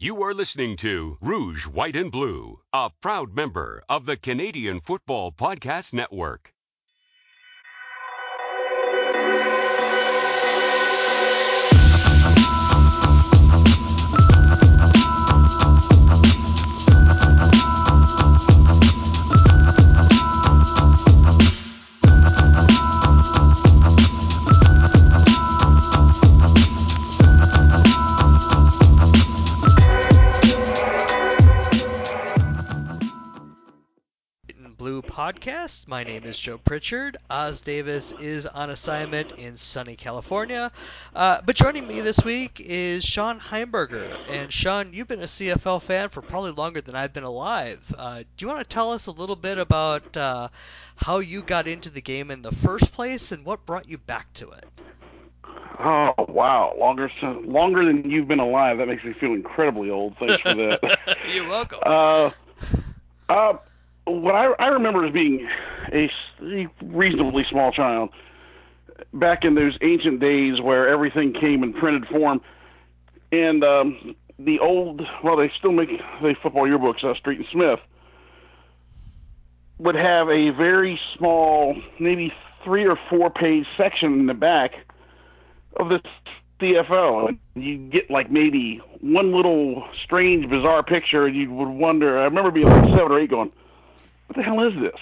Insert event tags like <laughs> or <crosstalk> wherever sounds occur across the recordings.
You are listening to Rouge, White, and Blue, a proud member of the Canadian Football Podcast Network. Podcast. My name is Joe Pritchard. Os Davis is on assignment in sunny California. Uh, but joining me this week is Shawn Heimberger. And Shawn, you've been a CFL fan for probably longer than I've been alive. Uh, do you want to tell us a little bit about uh, how you got into the game in the first place and what brought you back to it? Oh wow, longer longer than you've been alive. That makes me feel incredibly old. Thanks for that. <laughs> You're welcome. uh, uh, what I, I remember as being a reasonably small child back in those ancient days where everything came in printed form, and um, the old well, they still make the football yearbooks, uh, Street and Smith would have a very small, maybe three or four page section in the back of CFL. And you get like maybe one little strange, bizarre picture, and you would wonder. I remember being like seven or eight, going, "What the hell is this?"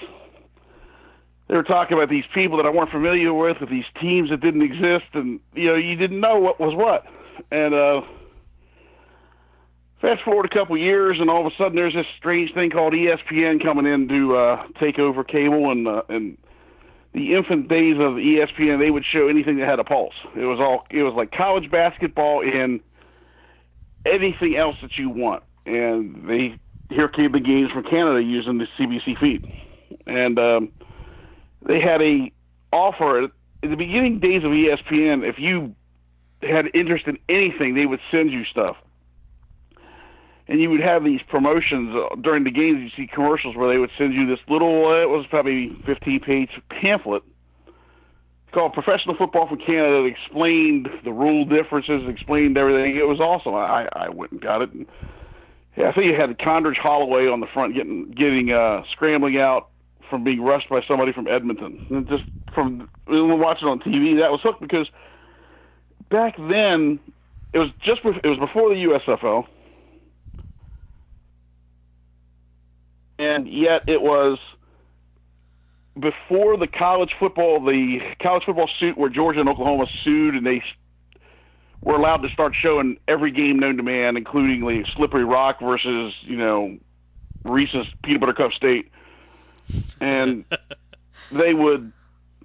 They were talking about these people that I weren't familiar with, with these teams that didn't exist, and you know, you didn't know what was what. And uh, fast forward a couple years, and all of a sudden, there's this strange thing called ESPN coming in to uh, take over cable, and uh, and the infant days of ESPN, they would show anything that had a pulse. It was all it was like college basketball and anything else that you want. And they here came the games from Canada using the CBC feed, and um, they had a offer at the beginning days of ESPN. If you had interest in anything, they would send you stuff. And you would have these promotions uh, during the games. You see commercials where they would send you this little, uh, it was probably 15 page pamphlet called Professional Football from Canada that explained the rule differences, explained everything. It was awesome. I, I went and got it. And, yeah, I think it had Condredge Holloway on the front getting, getting, uh, scrambling out from being rushed by somebody from Edmonton. And just from watching on TV, that was hooked because back then, it was just, it was before the USFL. and yet it was before the college football, the college football suit where Georgia and Oklahoma sued, and they were allowed to start showing every game known to man, including the Slippery Rock versus you know Reese's Peanut Butter Cup State, and <laughs> they would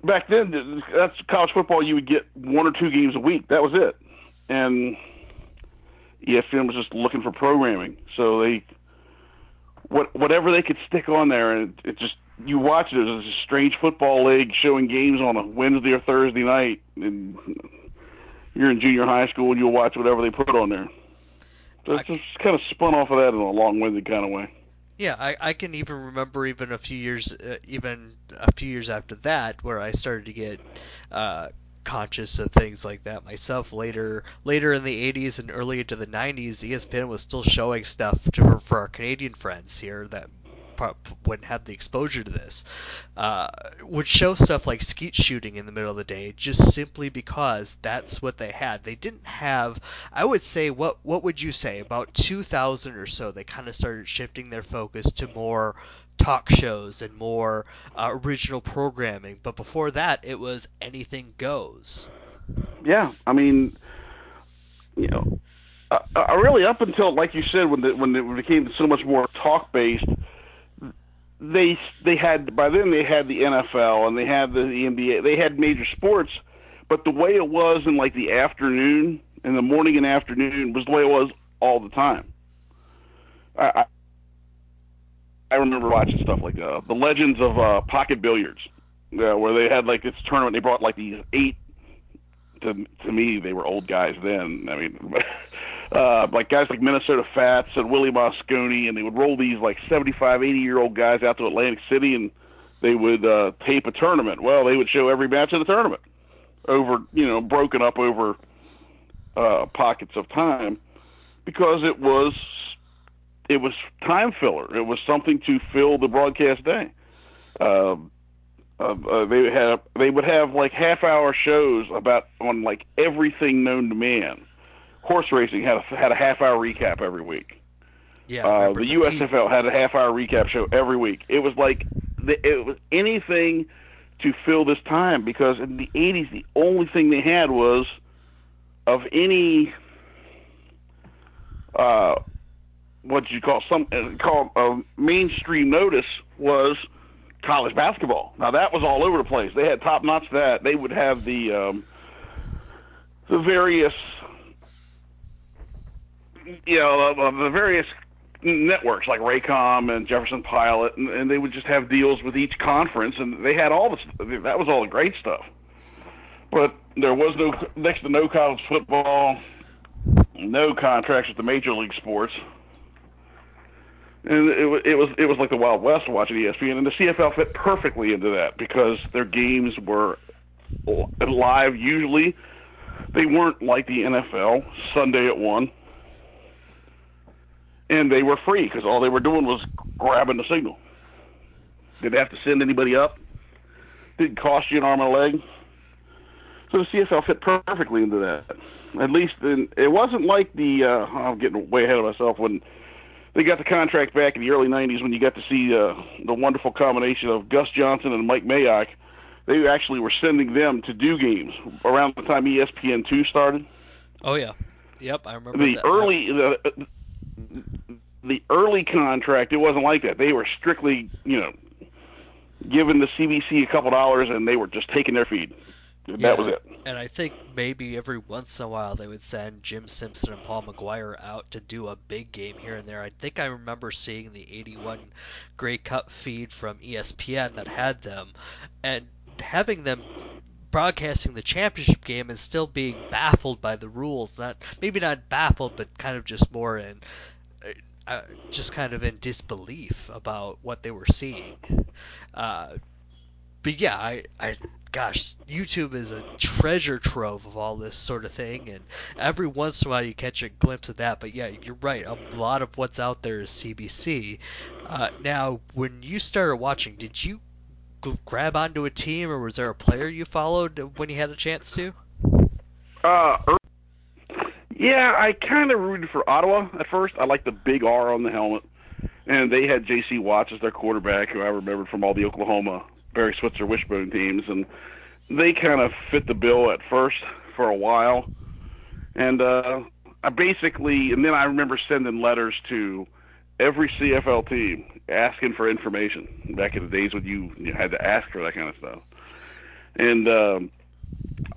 back then. That's college football. You would get one or two games a week. That was it, and E ESPN was just looking for programming, so they what whatever they could stick on there, and it, it just you watch it. It's a strange football league showing games on a Wednesday or Thursday night, and you're in junior high school and you'll watch whatever they put on there. So it's just kind of spun off of that in a long-winded kind of way. Yeah, I, I can even remember even a few years, uh, even a few years after that, where I started to get uh, conscious of things like that myself. Later, later in the '80s and early into the '90s, ESPN was still showing stuff to, for our Canadian friends here that wouldn't have the exposure to this. Uh, would show stuff like skeet shooting in the middle of the day, just simply because that's what they had. They didn't have. I would say what what would you say about 2000 or so? They kind of started shifting their focus to more talk shows and more uh, original programming. But before that, it was anything goes. Yeah, I mean, you know, uh, uh, really up until like you said when the, when it became so much more talk based, they they had by then they had the NFL and they had the, the NBA, they had major sports, but the way it was in like the afternoon, in the morning and afternoon, was the way it was all the time. I I, I remember watching stuff like uh, the Legends of uh, Pocket Billiards, uh, where they had like this tournament. They brought like these eight to to me they were old guys then. I mean, <laughs> uh, like guys like Minnesota Fats and Willie Mosconi, and they would roll these like 75, 80 year old guys out to Atlantic City, and they would uh, tape a tournament. Well, they would show every match of the tournament over, you know, broken up over uh, pockets of time. because it was it was time filler. It was something to fill the broadcast day. Uh, uh, uh, they had they would have like half hour shows about on like everything known to man. Horse racing had a, had a half hour recap every week. Yeah, Uh, the USFL had a half hour recap show every week. It was like the, it was anything to fill this time because in the 80s the only thing they had was of any uh what you call some uh, call uh, mainstream notice was college basketball. Now that was all over the place. They had top notch that. They would have the um the various you know the various networks like Raycom and Jefferson Pilot, and, and they would just have deals with each conference, and they had all this. That was all the great stuff. But there was no next to no college football, no contracts with the major league sports, and it, it was it was like the Wild West watching ESPN, and the CFL fit perfectly into that because their games were live. Usually, they weren't like the NFL Sunday at one and they were free because all they were doing was grabbing the signal. Didn't have to send anybody up. Didn't cost you an arm and a leg. So the CFL fit perfectly into that. At least in, it wasn't like the. Uh, I'm getting way ahead of myself when they got the contract back in the early '90s when you got to see uh, the wonderful combination of Gus Johnson and Mike Mayock. They actually were sending them to do games around the time ESPN two started Oh yeah. Yep, I remember the that. early the, the early contract it wasn't like that they were strictly you know giving the cbc a couple dollars and they were just taking their feed that was it And I think maybe every once in a while they would send Jim Simpson and Paul McGuire out to do a big game here and there. I think I remember seeing the 81 Grey Cup feed from ESPN that had them, and having them broadcasting the championship game and still being baffled by the rules. Not maybe not baffled, but kind of just more in. Uh, just kind of in disbelief about what they were seeing. Uh, but yeah, I, I, gosh, YouTube is a treasure trove of all this sort of thing, and every once in a while you catch a glimpse of that. But yeah, you're right. A lot of what's out there is CBC. Uh, now, when you started watching, did you g- grab onto a team, or was there a player you followed when you had a chance to? uh yeah i kind of rooted for ottawa at first. I liked the big r on the helmet. And they had jc watts as their quarterback who i remembered from all the oklahoma barry switzer wishbone teams. And they kind of fit the bill at first for a while. And uh I basically and then I remember sending letters to every CFL team asking for information. Back in the days when you, you had to ask for that kind of stuff. And um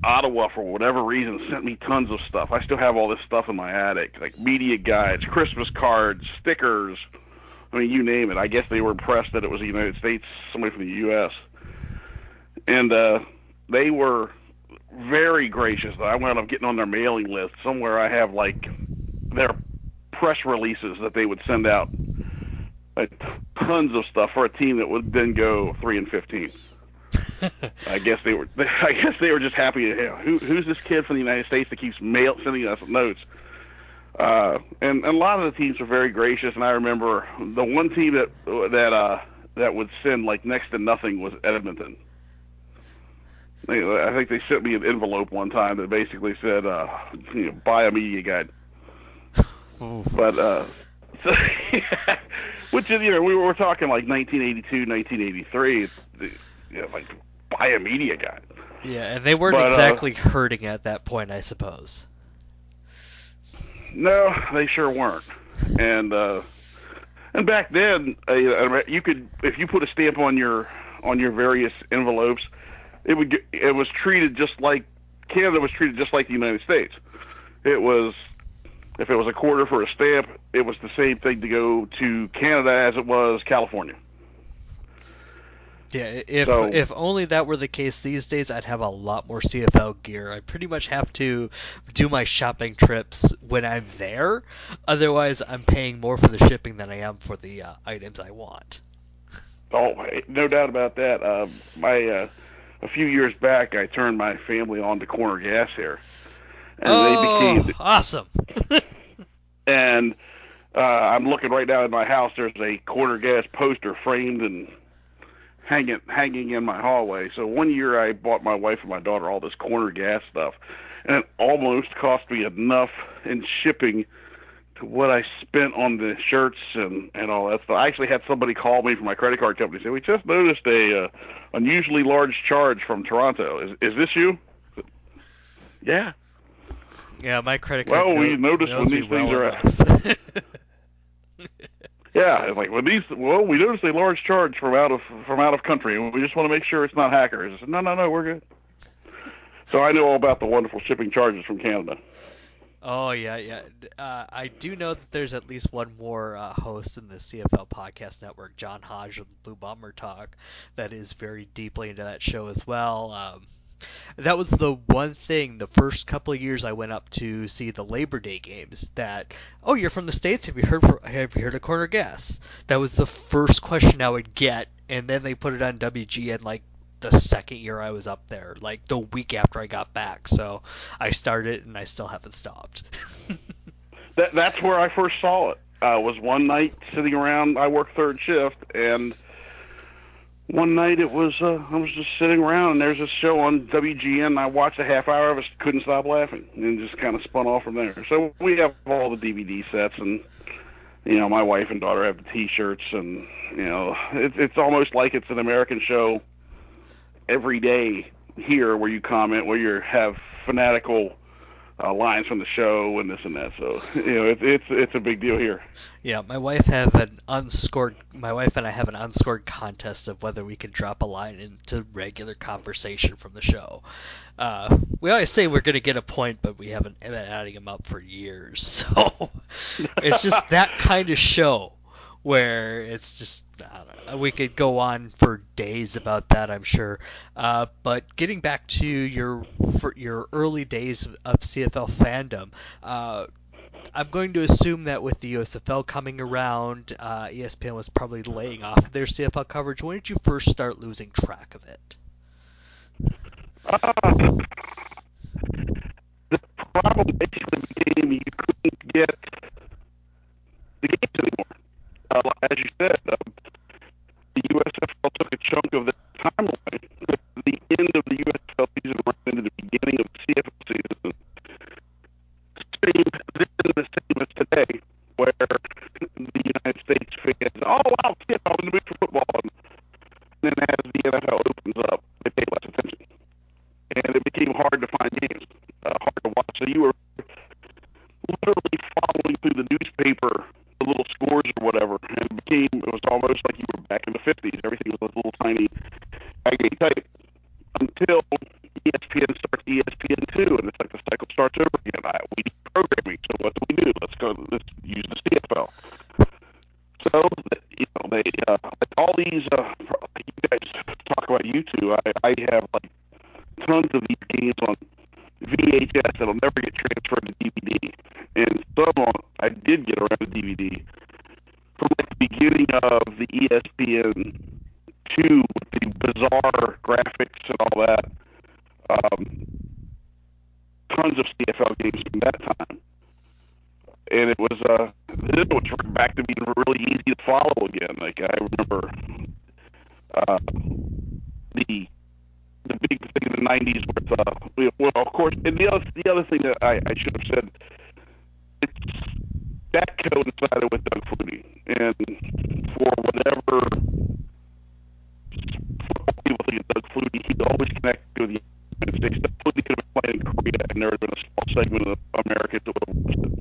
Ottawa for whatever reason sent me tons of stuff. I still have all this stuff in my attic, like media guides, Christmas cards, stickers. I mean, you name it. I guess they were impressed that it was the United States, somebody from the U.S. And uh, they were very gracious. I wound up getting on their mailing list. Somewhere I have like their press releases that they would send out, like tons of stuff for a team that would then go three and fifteen. <laughs> I guess they were. <laughs> I guess they were just happy. You know, who, who's this kid from the United States that keeps mail sending us notes? Uh, and, and a lot of the teams were very gracious. And I remember the one team that that uh, that would send like next to nothing was Edmonton. They, I think they sent me an envelope one time that basically said, uh, you know, "Buy a media guide." But uh, so, <laughs> which is you know we were talking like 1982, 1983. You know, like buy a media guide. Yeah, and they weren't But, uh, exactly hurting at that point, I suppose. No, they sure weren't. And uh and back then, uh, you could if you put a stamp on your on your various envelopes, it would get, it was treated just like Canada was treated just like the United States. It was if it was a quarter for a stamp, it was the same thing to go to Canada as it was California. Yeah, if So- if only that were the case these days, I'd have a lot more CFL gear. I pretty much have to do my shopping trips when I'm there. Otherwise, I'm paying more for the shipping than I am for the uh, items I want. Oh, no doubt about that. Uh, my uh, a few years back, I turned my family on to corner gas here, and oh, they became awesome! <laughs> and uh, I'm looking right now in my house. There's a corner gas poster framed and hanging hanging in my hallway. So one year I bought my wife and my daughter all this corner gas stuff, and it almost cost me enough in shipping to what I spent on the shirts and and all that stuff. I actually had somebody call me from my credit card company and say, "We just noticed a uh, unusually large charge from Toronto. Is is this you?" Yeah. Yeah, my credit card. Well, we noticed when these things well are enough. <laughs> <laughs> Yeah, it's like when these well, we noticed a large charge from out of from out of country, we just want to make sure it's not hackers. I said, no, no, no, we're good. So I know all about the wonderful shipping charges from Canada. Oh yeah, yeah. Uh, I do know that there's at least one more uh, host in the CFL podcast network, John Hodge of Blue Bomber Talk, that is very deeply into that show as well. Um, that was the one thing the first couple of years I went up to see the Labor Day games. That oh, you're from the states? Have you heard for, have you heard of Corner Gas? That was the first question I would get, and then they put it on WGN like the second year I was up there, like the week after I got back. So I started and I still haven't stopped. that that's where I first saw it. Uh, was one night sitting around. I worked third shift, and one night it was uh, I was just sitting around, and there's this show on WGN. And I watched a half hour of it, couldn't stop laughing, and just kind of spun off from there. So we have all the DVD sets, and you know, my wife and daughter have the T-shirts, and you know, it's it's almost like it's an American show every day here where you comment where you have fanatical uh, lines from the show and this and that. So <laughs> you know, it's it's it's a big deal here. Yeah, my wife have an unscored. My wife and I have an unscored contest of whether we can drop a line into regular conversation from the show. Uh, we always say we're going to get a point, but we haven't been adding them up for years. <laughs> So <laughs> it's just that kind of show where it's just know, we could go on for days about that, I'm sure. Uh, but getting back to your your early days of CFL fandom, uh, I'm going to assume that with the USFL coming around, uh, ESPN was probably laying off their CFL coverage. When did you first start losing track of it? Uh, the problem basically became you couldn't get the games anymore. Uh, as you said, um, the USFL took a chunk of the timeline. The, the end of the USFL season ran into the beginning of the CFL season. Same then the same as today, where the United States fans, oh wow, CFL in the for football, and then as the NFL opens up, they pay less attention, and it became hard to find games, uh, hard to watch. So you were literally following through the newspaper the little scores or whatever, and it became it was almost like you were back in the fifties. Everything was a little tiny aggregate type until ESPN starts ESPN two, and it's like the cycle starts over again. I, we need programming, so what do we do? Let's go. Let's use the CFL. So you know they uh, like all these. Uh, you guys talk about YouTube. I, I have like tons of these games on VHS that'll never get transferred to DVD. And some I did get around to DVD from like the beginning of the ESPN two with the bizarre graphics and all that. Um, tons of CFL games from that time. And it was uh then it was back to being really easy to follow again. Like I remember uh the the big thing in the '90s with uh, well, of course, and the other the other thing that I, I should have said, it's that coincided with Doug Flutie, and for whatever football people think of Doug Flutie, he always connected to the United States. Doug Flutie could have played in Korea, and there would have been a small segment of Americans that would have watched it.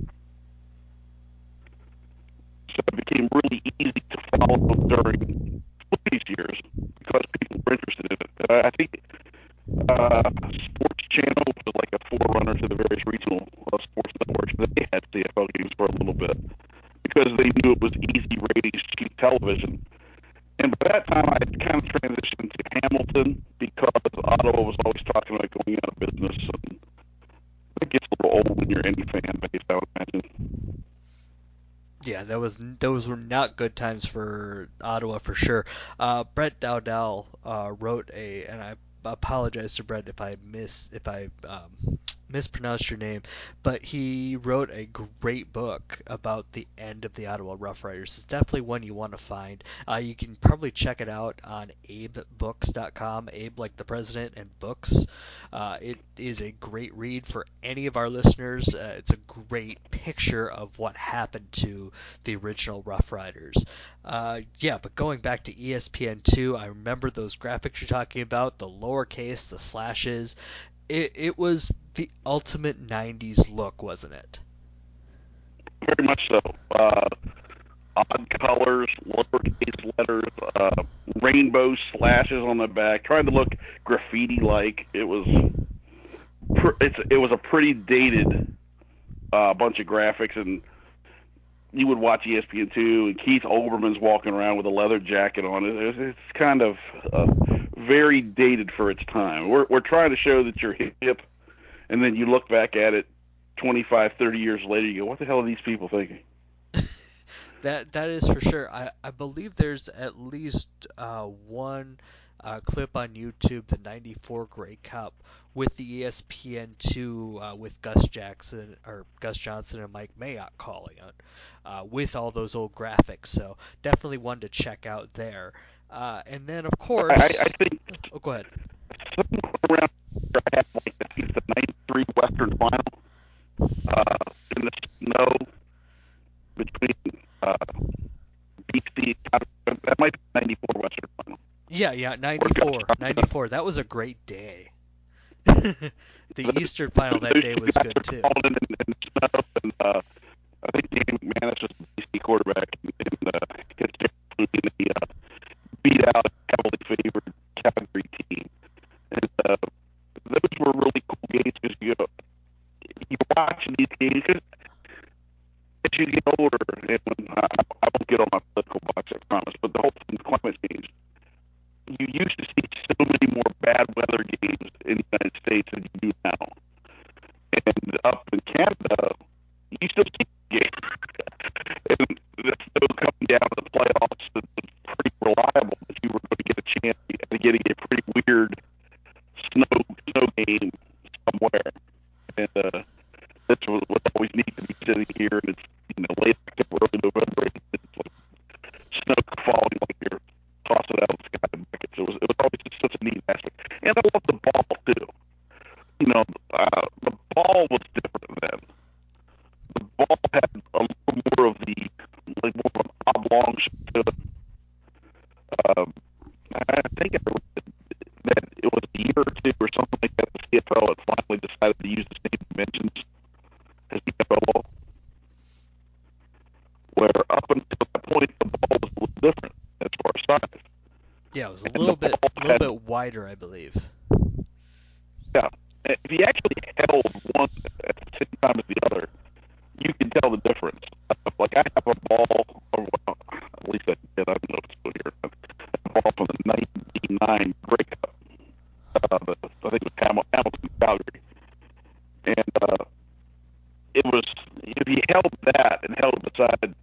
So it became really easy to follow during Flutie's years because people were interested in it. Uh, I think uh, Sports Channel was like a forerunner to the various regional uh, sports networks. They had CFL games for a little bit because they knew it was easy ratings, cheap television. And by that time, I had kind of transitioned to Hamilton because Ottawa was always talking about going out of business, and it gets a little old when you're any fan base, I would imagine. Yeah, that was those were not good times for Ottawa for sure. Uh, Brett Dowdell uh, wrote a, and I apologize to Brett if I miss if I um, mispronounced your name, but he wrote a great book about the end of the Ottawa Rough Riders. It's definitely one you want to find. Uh, you can probably check it out on abebooks.com, Abe like the president, and books. Uh, it is a great read for any of our listeners. Uh, it's a great picture of what happened to the original Rough Riders. Uh, yeah, but going back to ESPN2, I remember those graphics you're talking about, the lowercase, the slashes. It, it was the ultimate 90s look, wasn't it? Very much so. Uh, odd colors, lowercase letters, uh, rainbow slashes on the back, trying to look graffiti-like. It was, pr- it's it was a pretty dated uh, bunch of graphics, and you would watch ESPN two, and Keith Olbermann's walking around with a leather jacket on. It's, it's kind of uh, very dated for its time. We're we're trying to show that you're hip, and then you look back at it 25, 30 years later, you go, "What the hell are these people thinking?" <laughs> that that is for sure. I I believe there's at least uh, one uh, clip on YouTube, the '94 Grey Cup, with the ESPN2 uh, with Gus Jackson or Gus Johnson and Mike Mayock calling it, uh, with all those old graphics. So definitely one to check out there. Uh, and then of course, I, I think. Oh, go ahead. Somewhere around here, I have like I think the '93 Western Final uh, in the snow between uh, BC. That might be '94 Western Final. Yeah, yeah, 94, 94. That was a great day. <laughs> the Eastern final that day was good too. And, and, and, uh, I think Danny McManus was the BC quarterback, and, uh, hits the uh, beat out heavily favored Calgary team. And uh, those were really cool games because you you watch these games because as you get older, and when, I, I won't get on my political box, I promise, but the whole thing climate change you used to see so many more bad weather games in the United States than you do now. And up in Canada, you still see games. <laughs> and the snow coming down to the playoffs is pretty reliable chance to get a pretty weird snow snow game somewhere. And uh, that's what, what always neat to be sitting here and it's you know late October, early November, and it's like snow falling like you're tossing out of the sky buckets. It was it was always just such a neat aspect. And I love the ball too. You know, uh, the ball was different then. The ball had a little more of the like more of an oblong shape to it. Um, I think I read that it was a year or two or something like that. The CFL had finally decided to use the same dimensions as the NFL. Where up until that point, the ball was a little different as far as size. Yeah, it was a little bit a little bit wider, I believe. Yeah, if you actually held one at the same time as the other, you can tell the difference. Like I have a ball, or well, at least I did. I don't know if it's still here. A ball from the '99 Grey Cup. Uh, the, I think it was Hamilton, Hamilton Calgary, and uh, it was if you held that and held it beside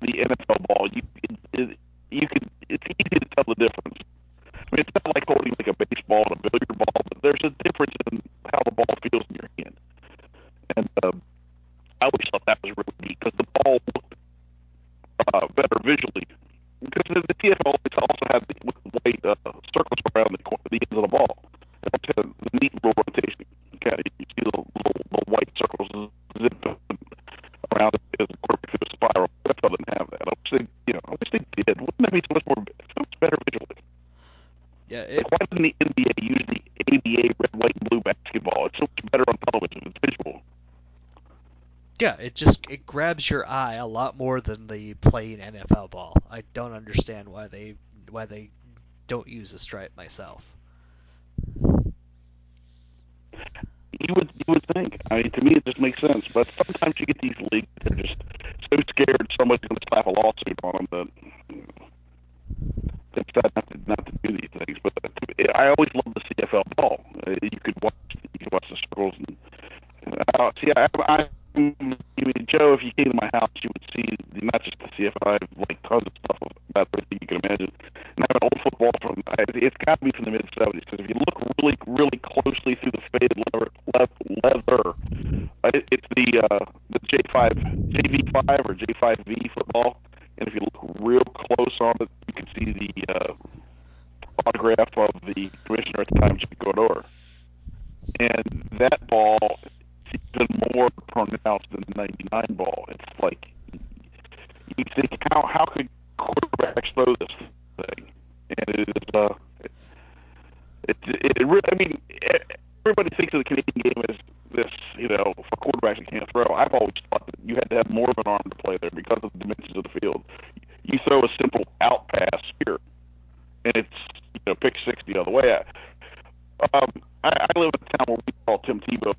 the NFL ball, you it, it, you could it's easy to tell the difference. I mean, it's not like holding like a baseball and a billiard ball, but there's a difference in how the ball feels in your hand. And uh, I always thought that was really neat because the ball looked uh, better visually. Because the, the CFL also had the white uh, circles around the, the ends of the ball. It also had the neat little rotation. Okay, you see the little, little white circles zip around it as a quarterback through a spiral. NFL didn't have that. I wish they, you know, I wish they did. Wouldn't that be so much more, so much better visually? Yeah, it, Like, why doesn't the NBA use the ABA red, white, and blue basketball? It's so much better on television. It's visual. yeah, it just it grabs your eye a lot more than the plain NFL ball. I don't understand why they why they don't use a stripe myself. You would you would think. I mean, to me, it just makes sense. But sometimes you get these leagues that are just so scared somebody's going to slap a lawsuit on them that they decide not to not to do these things. But I always loved the CFL ball. Uh, You could watch you could watch the circles and uh, see. I, I Joe, if you came to my house, you would see not just the CFL, like tons of stuff about everything you can imagine. And I have an old football from it's got to be from the mid '70s because if you look really, really closely through the faded leather, leather uh, it, it's the uh, the J5, JV5 or J5V football. And if you look real close on it, you can see the uh, autograph of the commissioner at the time, Jim Gaudaur. And that ball even more pronounced than the 99 ball. It's like you think how how could quarterbacks throw this thing? And it is uh, it it, it really, I mean everybody thinks of the Canadian game as this, you know, for quarterbacks that can't throw. I've always thought that you had to have more of an arm to play there because of the dimensions of the field. You throw a simple out pass here, and it's you know pick six the other way. Um, I, I live in a town where we call Tim Tebow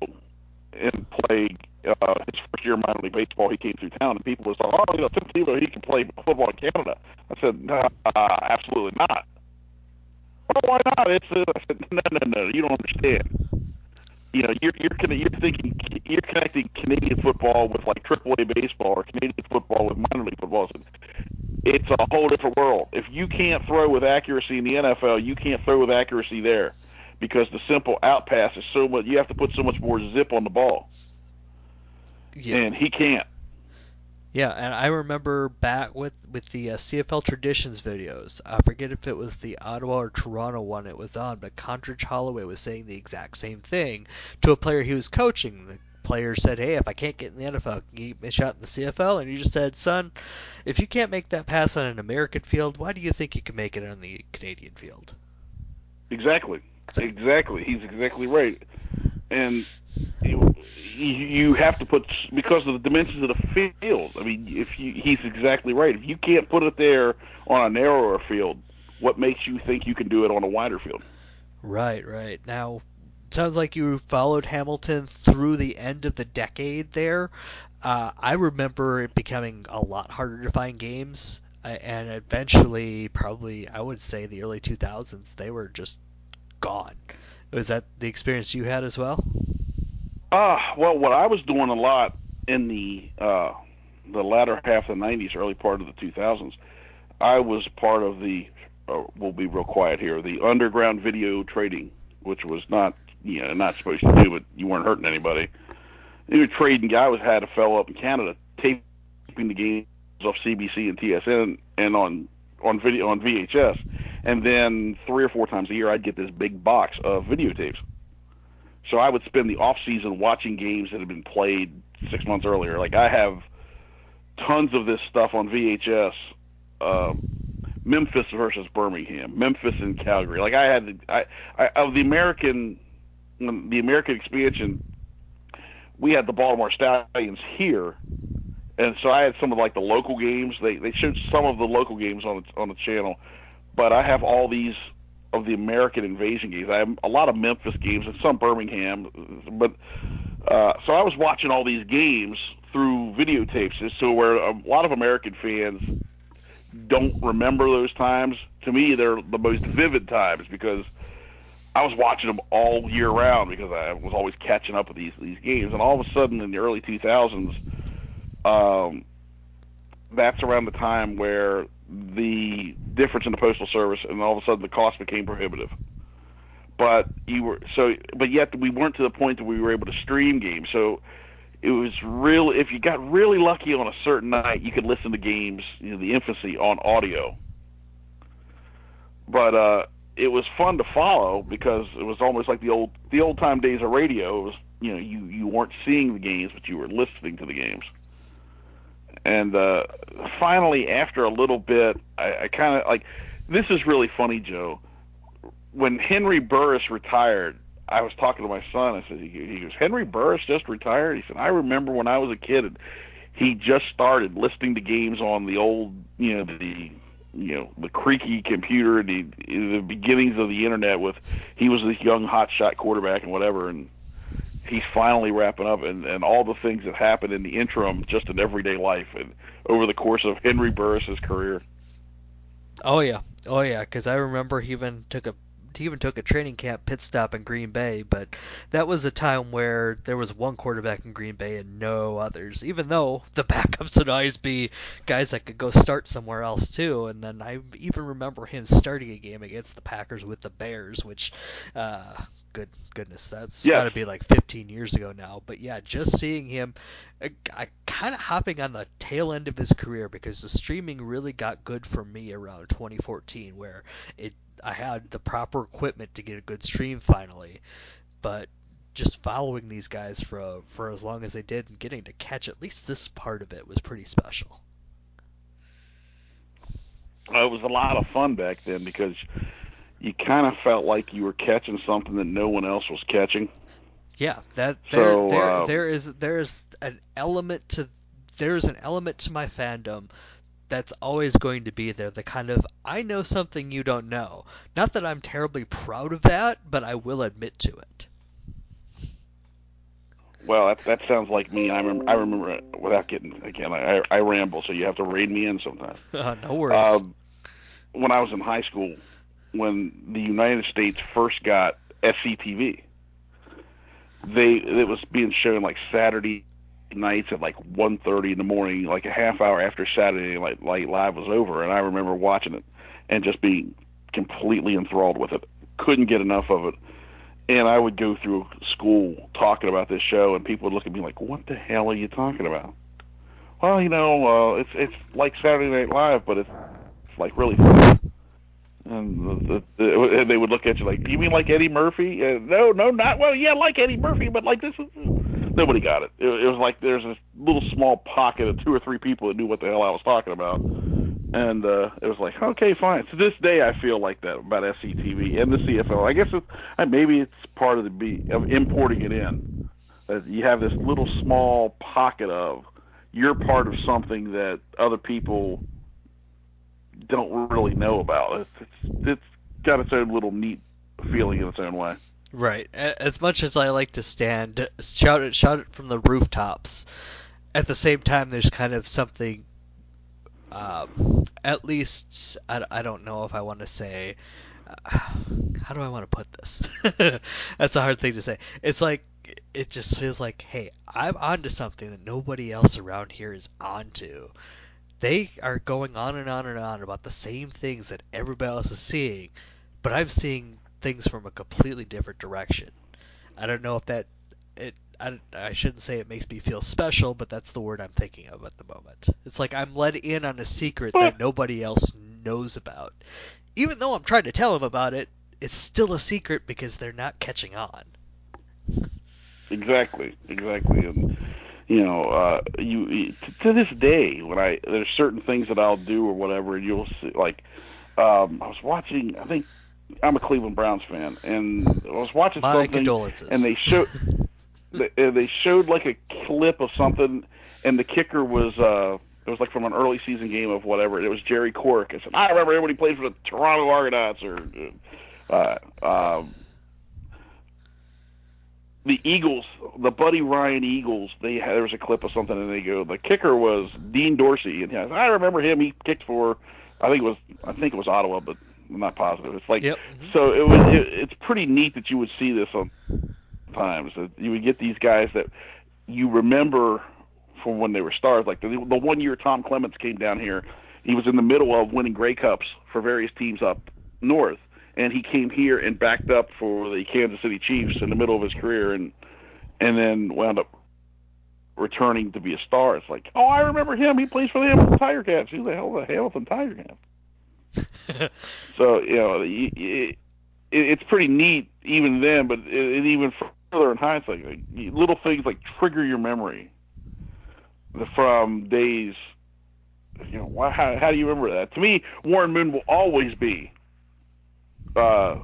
and played uh, his first year minor league baseball. He came through town, and people were saying, "Oh, you know, Tim Tebow, he can play football in Canada." I said, "No, uh, absolutely not." Well, why not? It's uh, I said, "No, no, no, you don't understand." You know, you're you're you're thinking you're connecting Canadian football with like AAA baseball or Canadian football with minor league football. It's a whole different world. If you can't throw with accuracy in the NFL, you can't throw with accuracy there because the simple out pass is so much. You have to put so much more zip on the ball, yeah. and he can't. Yeah, and I remember back with with the uh, CFL Traditions videos. I forget if it was the Ottawa or Toronto one it was on, but Condredge Holloway was saying the exact same thing to a player he was coaching. The player said, "Hey, if I can't get in the NFL, can you get me a shot in the CFL?" And he just said, "Son, if you can't make that pass on an American field, why do you think you can make it on the Canadian field?" Exactly. Exactly. He's exactly right. And you, you have to put because of the dimensions of the field. I mean, if you, he's exactly right. If you can't put it there on a narrower field, what makes you think you can do it on a wider field? Right, right. Now, sounds like you followed Hamilton through the end of the decade there. Uh, I remember it becoming a lot harder to find games, uh, and eventually, probably, I would say the early 2000s, they were just gone. Was that the experience you had as well? Uh, well, what I was doing a lot in the uh, the latter half of the '90s, early part of the 2000s, I was part of the. Uh, we'll be real quiet here. The underground video trading, which was not you know not supposed to do, but you weren't hurting anybody. You were trading. I was had a fellow up in Canada taping the games off CBC and TSN and on on video on VHS, and then three or four times a year I'd get this big box of videotapes so I would spend the off season watching games that had been played six months earlier. Like I have tons of this stuff on VHS. Um, Memphis versus Birmingham, Memphis and Calgary. Like I had, I, I of the American, the American expansion, we had the Baltimore Stallions here, and so I had some of like the local games. They they showed some of the local games on the on the channel, but I have all these of the American invasion games. I have a lot of Memphis games and some Birmingham, but uh, so I was watching all these games through videotapes. So where a lot of American fans don't remember those times, to me they're the most vivid times because I was watching them all year round because I was always catching up with these these games. And all of a sudden in the early 2000s, um, that's around the time where the difference in the postal service, and all of a sudden the cost became prohibitive. But you were so, but yet we weren't to the point that we were able to stream games. So it was real. If you got really lucky on a certain night, you could listen to games, you know, the infancy on audio. But uh, it was fun to follow because it was almost like the old the old time days of radio. It was you know you you weren't seeing the games, but you were listening to the games and uh, finally, after a little bit, I, I kind of like. This is really funny, Joe. When Henry Burris retired, I was talking to my son. I said, he, he goes, Henry Burris just retired. He said, I remember when I was a kid, and he just started listening to games on the old, you know, the you know the creaky computer, the the beginnings of the internet. With he was this young hotshot quarterback and whatever, and he's finally wrapping up and, and all the things that happened in the interim just in everyday life and over the course of Henry Burris's career. Oh yeah, oh yeah, because I remember he even took a he even took a training camp pit stop in Green Bay, but that was a time where there was one quarterback in Green Bay and no others. Even though the backups would always be guys that could go start somewhere else too. And then I even remember him starting a game against the Packers with the Bears, which uh, good goodness, that's Yes. got to be like 15 years ago now. But yeah, just seeing him, I kind of hopping on the tail end of his career because the streaming really got good for me around 2014, where it I had the proper equipment to get a good stream finally. But just following these guys for for as long as they did and getting to catch at least this part of it was pretty special. Well, it was a lot of fun back then because you kind of felt like you were catching something that no one else was catching. Yeah, that there So, there, uh, there is there is an element to there's an element to my fandom that's always going to be there. The kind of I know something you don't know. Not that I'm terribly proud of that, but I will admit to it. Well, that that sounds like me. I remember. I remember it without getting again. I I ramble, so you have to rein me in sometimes. Uh, <laughs> no worries. Um, when I was in high school, when the United States first got SCTV, they it was being shown like Saturday nights at like one thirty in the morning, like a half hour after Saturday Night Light Live was over, and I remember watching it and just being completely enthralled with it. Couldn't get enough of it. And I would go through school talking about this show, and people would look at me like, "What the hell are you talking about?" Well, you know, uh, it's it's like Saturday Night Live, but it's, it's like really. And the, the, the, they would look at you like, "Do "You mean like Eddie Murphy?" Uh, no, no, not well. Yeah, like Eddie Murphy, but like this. Is, nobody got it. it. It was like there's a little small pocket of two or three people that knew what the hell I was talking about, and uh, it was like, okay, fine. To this day, I feel like that about SCTV and the CFL. I guess uh, maybe it's part of the be of importing it in. That you have this little small pocket of you're part of something that other people don't really know about. It's it's, it's got its own little neat feeling in its own way. Right. As much as I like to stand, shout it, shout it from the rooftops. At the same time, there's kind of something. Um, at least I, I don't know if I want to say. Uh, how do I want to put this? <laughs> That's a hard thing to say. It's like it just feels like, hey, I'm onto something that nobody else around here is onto. They are going on and on and on about the same things that everybody else is seeing, but I'm seeing things from a completely different direction. I don't know if that it I, I shouldn't say it makes me feel special, but that's the word I'm thinking of at the moment. It's like I'm let in on a secret that nobody else knows about. Even though I'm trying to tell them about it, it's still a secret because they're not catching on. Exactly, exactly, and you know, uh, you you- to this day when I there's certain things that I'll do or whatever, and you'll see like um, I was watching. I think I'm a Cleveland Browns fan, and I was watching My something, condolences. and they showed <laughs> they, uh, they showed like a clip of something, and the kicker was uh it was like from an early season game of whatever. It was Jerry Kauric. I said I remember when he played for the Toronto Argonauts or uh, um, the Eagles, the Buddy Ryan Eagles. They had, there was a clip of something, and they go the kicker was Dean Dorsey, and he goes, I remember him. He kicked for I think it was I think it was Ottawa, but I'm not positive. It's like Yep. so it was. It, it's pretty neat that you would see this on times that you would get these guys that you remember from when they were stars. Like the the one year Tom Clements came down here, he was in the middle of winning Grey Cups for various teams up north, and he came here and backed up for the Kansas City Chiefs in the middle of his career, and and then wound up returning to be a star. It's like, oh, I remember him. He plays for the Hamilton Tiger Cats. Who the hell of the Hamilton Tiger Cats? <laughs> So you know, y- it, it's pretty neat even then, but it, it even further in hindsight, like, little things like trigger your memory from days. You know, why, how, how do you remember that? To me, Warren Moon will always be uh,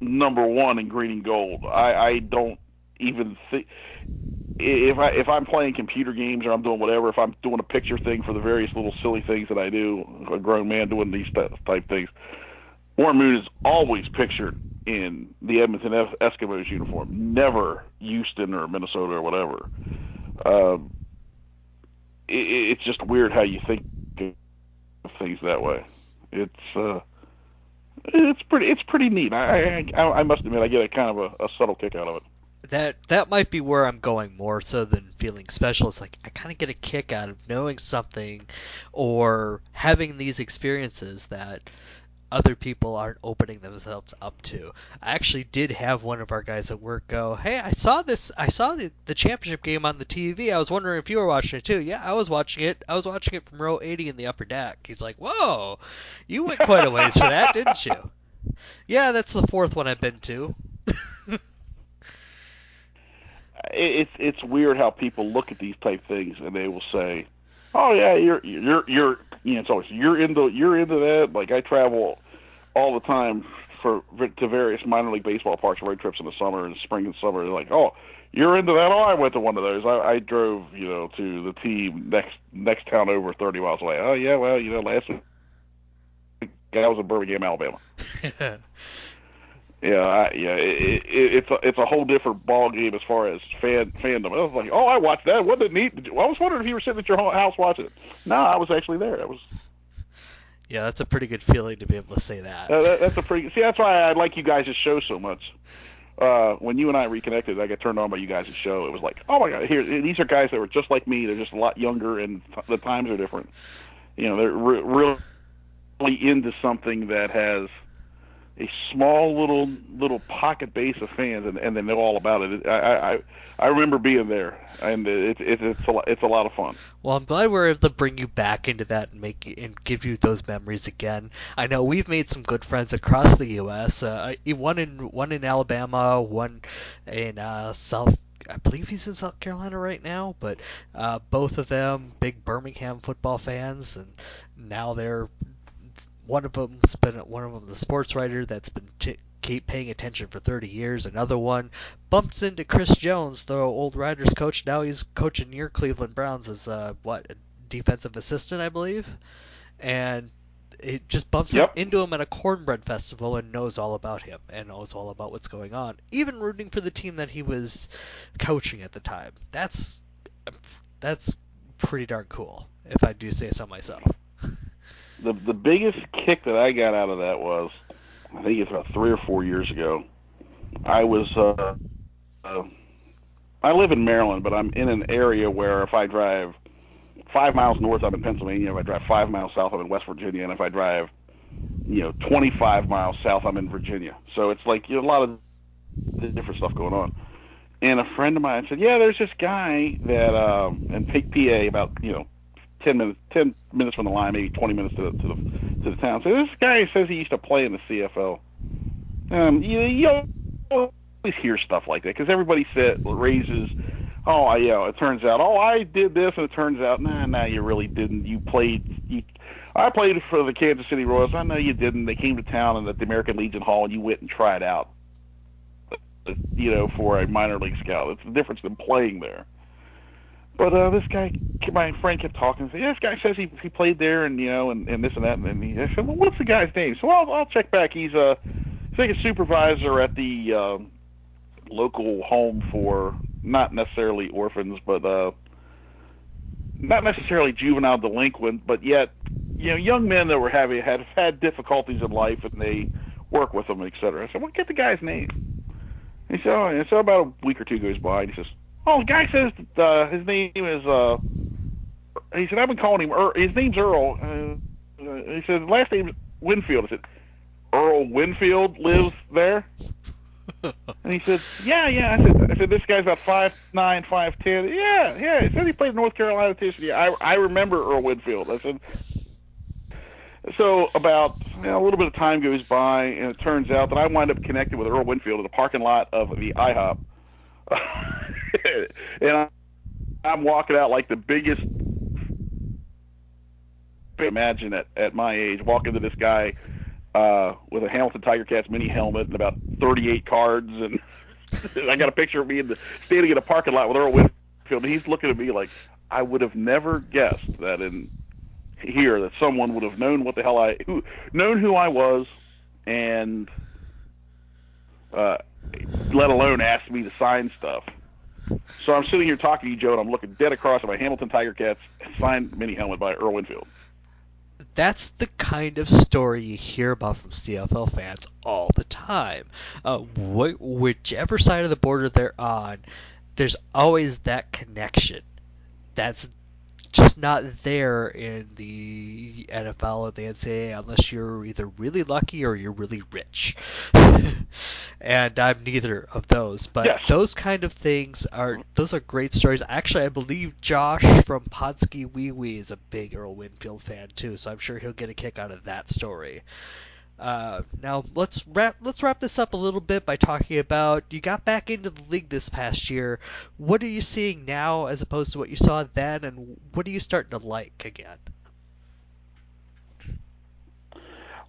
number one in green and gold. I, I don't even think if I if I'm playing computer games or I'm doing whatever, if I'm doing a picture thing for the various little silly things that I do, a grown man doing these type things, Warren Moon is always pictured in the Edmonton Eskimos uniform, never Houston or Minnesota or whatever. Um, it, it's just weird how you think of things that way. It's uh, it's pretty it's pretty neat. I I, I must admit I get a kind of a, a subtle kick out of it. that that might be where I'm going more so than feeling special. It's like I kind of get a kick out of knowing something or having these experiences that other people aren't opening themselves up to. I actually did have one of our guys at work go, "Hey, I saw this. I saw the, the championship game on the TV. I was wondering if you were watching it too." Yeah, I was watching it. I was watching it from row 80 in the upper deck. He's like, "Whoa, you went quite a ways for that, didn't you?" Yeah, that's the fourth one I've been to. <laughs> it's it's weird how people look at these type things and they will say, "Oh yeah, you're you're you're you know it's always you're into you're into that." Like I travel all the time for to various minor league baseball parks road trips in the summer and spring and summer. They're like, "Oh, you're into that?" Oh, I went to one of those. I, I drove you know to the team next next town over 30 miles away. Oh yeah, well you know last week I was in Birmingham, Alabama. <laughs> Yeah, I, yeah, it, it, it's a it's a whole different ball game as far as fan fandom. I was like, oh, I watched that. Wasn't it neat? I was wondering if you were sitting at your house watching it. No, I was actually there. I was. Yeah, that's a pretty good feeling to be able to say that. Uh, that that's a pretty. See, that's why I like you guys' show so much. Uh, when you and I reconnected, I got turned on by you guys' show. It was like, oh my god, here these are guys that were just like me. They're just a lot younger, and the times are different. You know, they're re- really into something that has a small little little pocket base of fans, and, and they know all about it. I I I remember being there, and it's it, it's a it's a lot of fun. Well, I'm glad we're able to bring you back into that and make and give you those memories again. I know we've made some good friends across the U.S. Uh, one in one in Alabama, one in uh, South I believe he's in South Carolina right now, but uh, both of them big Birmingham football fans, and now they're one of them's been one of them the sports writer that's been t- keep paying attention for 30 years. Another one bumps into Chris Jones, the old Riders coach. Now he's coaching your Cleveland Browns as uh, what a defensive assistant, I believe, and it just bumps yep. into him at a cornbread festival and knows all about him and knows all about what's going on. Even rooting for the team that he was coaching at the time. That's that's pretty darn cool, if I do say so myself the the biggest kick that I got out of that was I think it's about three or four years ago. I was uh, uh I live in Maryland, but I'm in an area where if I drive five miles north, I'm in Pennsylvania. If I drive five miles south, I'm in West Virginia, and if I drive, you know, 25 miles south, I'm in Virginia. So it's like you know, a lot of different stuff going on. And a friend of mine said, "Yeah, there's this guy that um, in PA, about you know ten minutes ten minutes from the line, maybe twenty minutes to the to the to the town. So this guy says he used to play in the CFL. Um, you, you always hear stuff like that because everybody said raises. Oh, I, you know, it turns out, oh, I did this, and it turns out, nah, nah, you really didn't. You played. You, I played for the Kansas City Royals. I know you didn't. They came to town and at the American Legion Hall, and you went and tried out. You know, for a minor league scout. It's the difference than playing there. But uh, this guy, my friend, kept talking. Said, yeah, this guy says he he played there, and you know, and, and this and that. And he, I said, well, what's the guy's name? So I'll I'll check back. He's a, I think a supervisor at the uh, local home for not necessarily orphans, but uh, not necessarily juvenile delinquent, but yet, you know, young men that were having had had difficulties in life, and they work with them, et cetera. I said, well, get the guy's name. He said, oh, and so about a week or two goes by, and he says, Oh, the guy says that, uh, his name is. uh He said I've been calling him. Earl. His name's Earl. Uh, he said last name's Winfield. I said Earl Winfield lives there. and he said, "Yeah, yeah." I said, "I said this guy's about five nine, five ten. Yeah, yeah." He said he played North Carolina too. Yeah, I I remember Earl Winfield. I said. So about you know, a little bit of time goes by, and it turns out that I wind up connected with Earl Winfield in the parking lot of the IHOP. <laughs> and I'm walking out like the biggest. Imagine at at my age, walking to this guy uh, with a Hamilton Tiger Cats mini helmet and about 38 cards, <laughs> and I got a picture of me in the, standing in a parking lot with Earl Winfield, and he's looking at me like I would have never guessed that in here that someone would have known what the hell I who known who I was, and uh, let alone ask me to sign stuff. So I'm sitting here talking to you, Joe, and I'm looking dead across at my Hamilton Tiger Cats signed mini helmet by Earl Winfield. That's the kind of story you hear about from CFL fans all the time. Uh, wh- whichever side of the border they're on, there's always that connection. That's just not there in the NFL or the NCAA unless you're either really lucky or you're really rich. <laughs> and I'm neither of those. But Yes. those kind of things are those are great stories. Actually, I believe Josh from Podsky Wee Wee is a big Earl Winfield fan too, so I'm sure he'll get a kick out of that story. Uh, now let's wrap let's wrap this up a little bit by talking about you got back into the league this past year. What are you seeing now as opposed to what you saw then, and what are you starting to like again?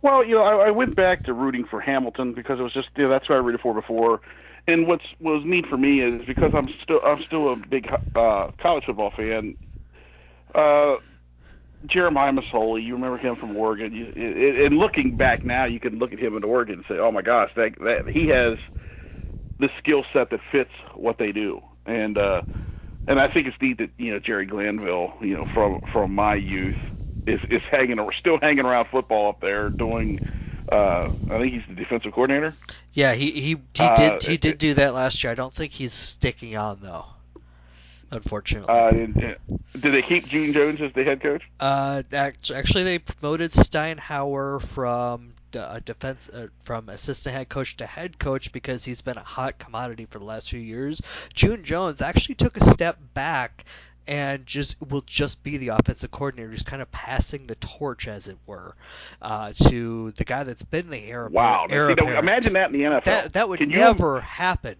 Well, you know, I, I went back to rooting for Hamilton because it was just you know, that's who I rooted for before. And what's what was neat for me is because I'm still I'm still a big uh, college football fan. Uh, Jeremiah Masoli, you remember him from Oregon. You, it, and looking back now, you can look at him in Oregon and say, "Oh my gosh, that, that he has the skill set that fits what they do." And uh, and I think it's neat that you know Jerry Glanville, you know, from from my youth, is is hanging or still hanging around football up there doing. Uh, I think he's the defensive coordinator. Yeah, he he, he Uh, did he it- did do that last year. I don't think he's sticking on though. Unfortunately. Uh, and, and did they keep Gene Jones as the head coach? Uh, actually, they promoted Steinauer from uh, defense uh, from assistant head coach to head coach because he's been a hot commodity for the last few years. June Jones actually took a step back and just will just be the offensive coordinator. just kind of passing the torch, as it were, uh, to the guy that's been the heir Wow! heir See, apparent. imagine that in the NFL. That that would Can you- never happen.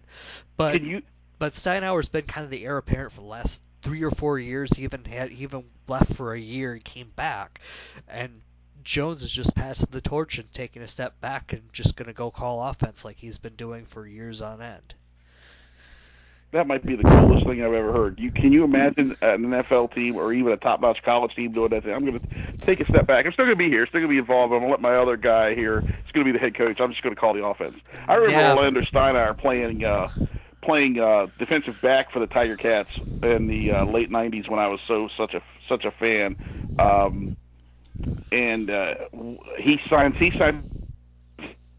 But you? but Steinauer's been kind of the heir apparent for the last three or four years. He even had he even left for a year and came back, and Jones is just passing the torch and taking a step back and just going to go call offense like he's been doing for years on end. That might be the coolest thing I've ever heard. You can you imagine an NFL team or even a top-notch college team doing that? Thing? I'm going to take a step back. I'm still going to be here. Still going to be involved. I'm going to let my other guy here. It's going to be the head coach. I'm just going to call the offense. I remember Yeah. Orlando Steinauer playing uh, playing uh, defensive back for the Tiger Cats in the uh, late '90s when I was so such a such a fan. Um, and uh, he signed he signed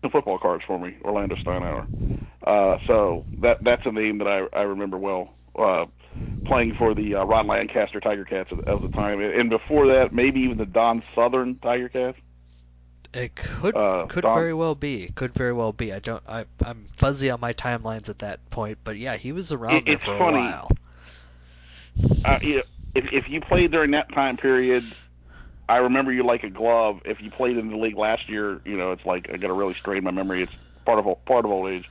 some football cards for me, Orlando Steinauer. Uh, so that that's a name that I I remember well. Uh, playing for the uh, Ron Lancaster Tiger Cats at, the time, and before that, maybe even the Don Sutherin Tiger Cats. It could Uh, could Don- very well be. Could very well be. I don't. I I'm fuzzy on my timelines at that point, but yeah, he was around It- there for funny. a while. Uh, you know, if if you played during that time period, I remember you like a glove. If you played in the league last year, you know it's like I got to really strain my memory. It's part of part of old age.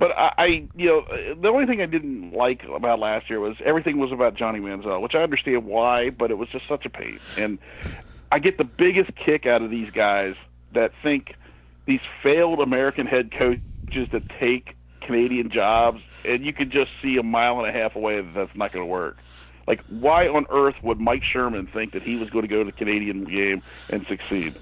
But I, I, you know, the only thing I didn't like about last year was everything was about Johnny Manziel, which I understand why, but it was just such a pain. And I get the biggest kick out of these guys that think these failed American head coaches that take Canadian jobs, and you can just see a mile and a half away that that's not going to work. Like, why on earth would Mike Sherman think that he was going to go to the Canadian game and succeed?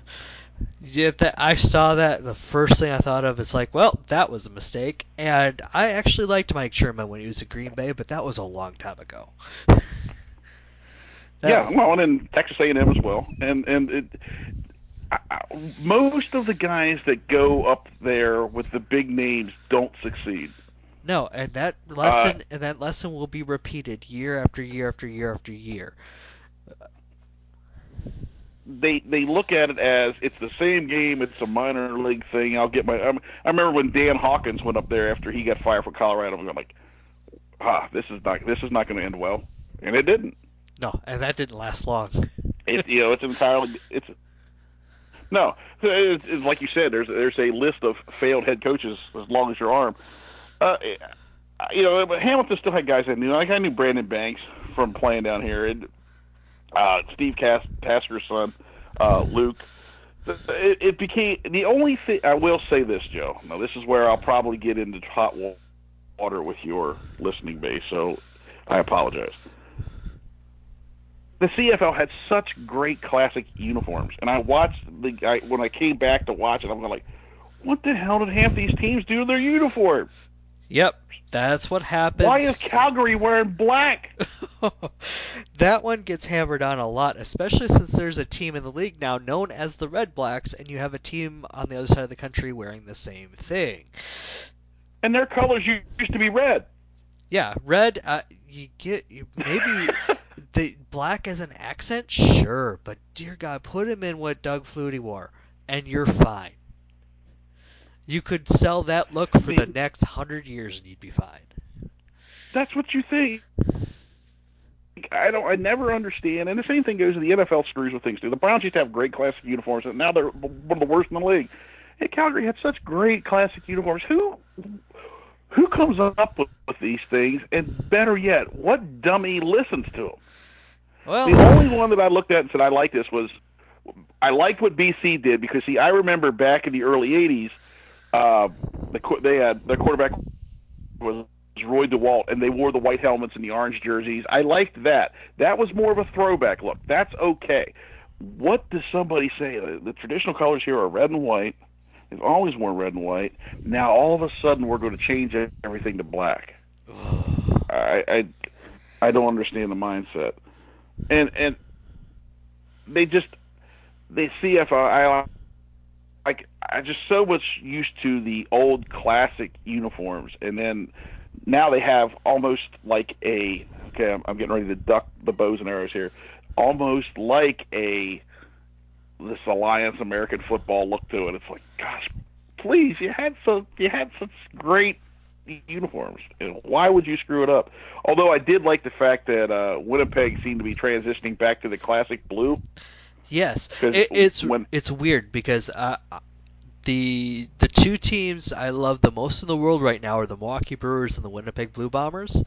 Yeah, that I saw that. The first thing I thought of is like, well, that was a mistake. And I actually liked Mike Sherman when he was at Green Bay, but that was a long time ago. <laughs> Yeah, was- well, and in Texas A&M as well, and and it, I, I, most of the guys that go up there with the big names don't succeed. no, and that Uh, lesson and that lesson will be repeated year after year after year after year. They they look at it as it's the same game. It's a minor league thing. I'll get my. I'm, I remember when Dan Hawkins went up there after he got fired from Colorado. I'm like, ah, this is not this is not going to end well, and it didn't. No, and that didn't last long. <laughs> It you know it's entirely it's no it's, it's like you said. There's there's a list of failed head coaches as long as your arm. Uh, you know, but Hamilton still had guys I knew. Like I knew Brandon Banks from playing down here, and uh, Steve Cas- Tasker's son, uh, Luke. It, it became the only thing. I will say this, Joe. Now this is where I'll probably get into hot water with your listening base. So I apologize. The CFL had such great classic uniforms, and I watched the when I came back to watch it. I'm like, what the hell did half these teams do to their uniforms? Yep, that's what happens. Why is Calgary wearing black? <laughs> that one gets hammered on a lot, especially since there's a team in the league now known as the Red Blacks, and you have a team on the other side of the country wearing the same thing. And their colors used to be red. Yeah, red. Uh, you get you maybe <laughs> the black as an accent, sure, but dear God, put him in what Doug Flutie wore, and you're fine. You could sell that look for the next hundred years, and you'd be fine. That's what you think. I don't. I never understand. And the same thing goes to the NFL screws with things too. The Browns used to have great classic uniforms, and now they're one of the worst in the league. Hey, Calgary had such great classic uniforms. Who who comes up with, with these things? And better yet, what dummy listens to them? Well, The only one that I looked at and said I like this was I liked what BC did because see I remember back in the early '80s, uh, the they had their quarterback was Roy DeWalt, and they wore the white helmets and the orange jerseys. I liked that. That was more of a throwback look. That's okay. What does somebody say? The traditional colors here are red and white. They've always worn red and white. Now all of a sudden we're going to change everything to black. I I, I don't understand the mindset, and and they just they CFI. Like I just so much used to the old classic uniforms, and then now they have almost like a okay. I'm, I'm getting ready to duck the bows and arrows here, almost like a this Alliance American football look to it. It's like, gosh, please, you had so you had such great uniforms. Know, why would you screw it up? Although I did like the fact that uh, Winnipeg seemed to be transitioning back to the classic blue. Yes, it, it's when- it's weird because uh, the the two teams I love the most in the world right now are the Milwaukee Brewers and the Winnipeg Blue Bombers.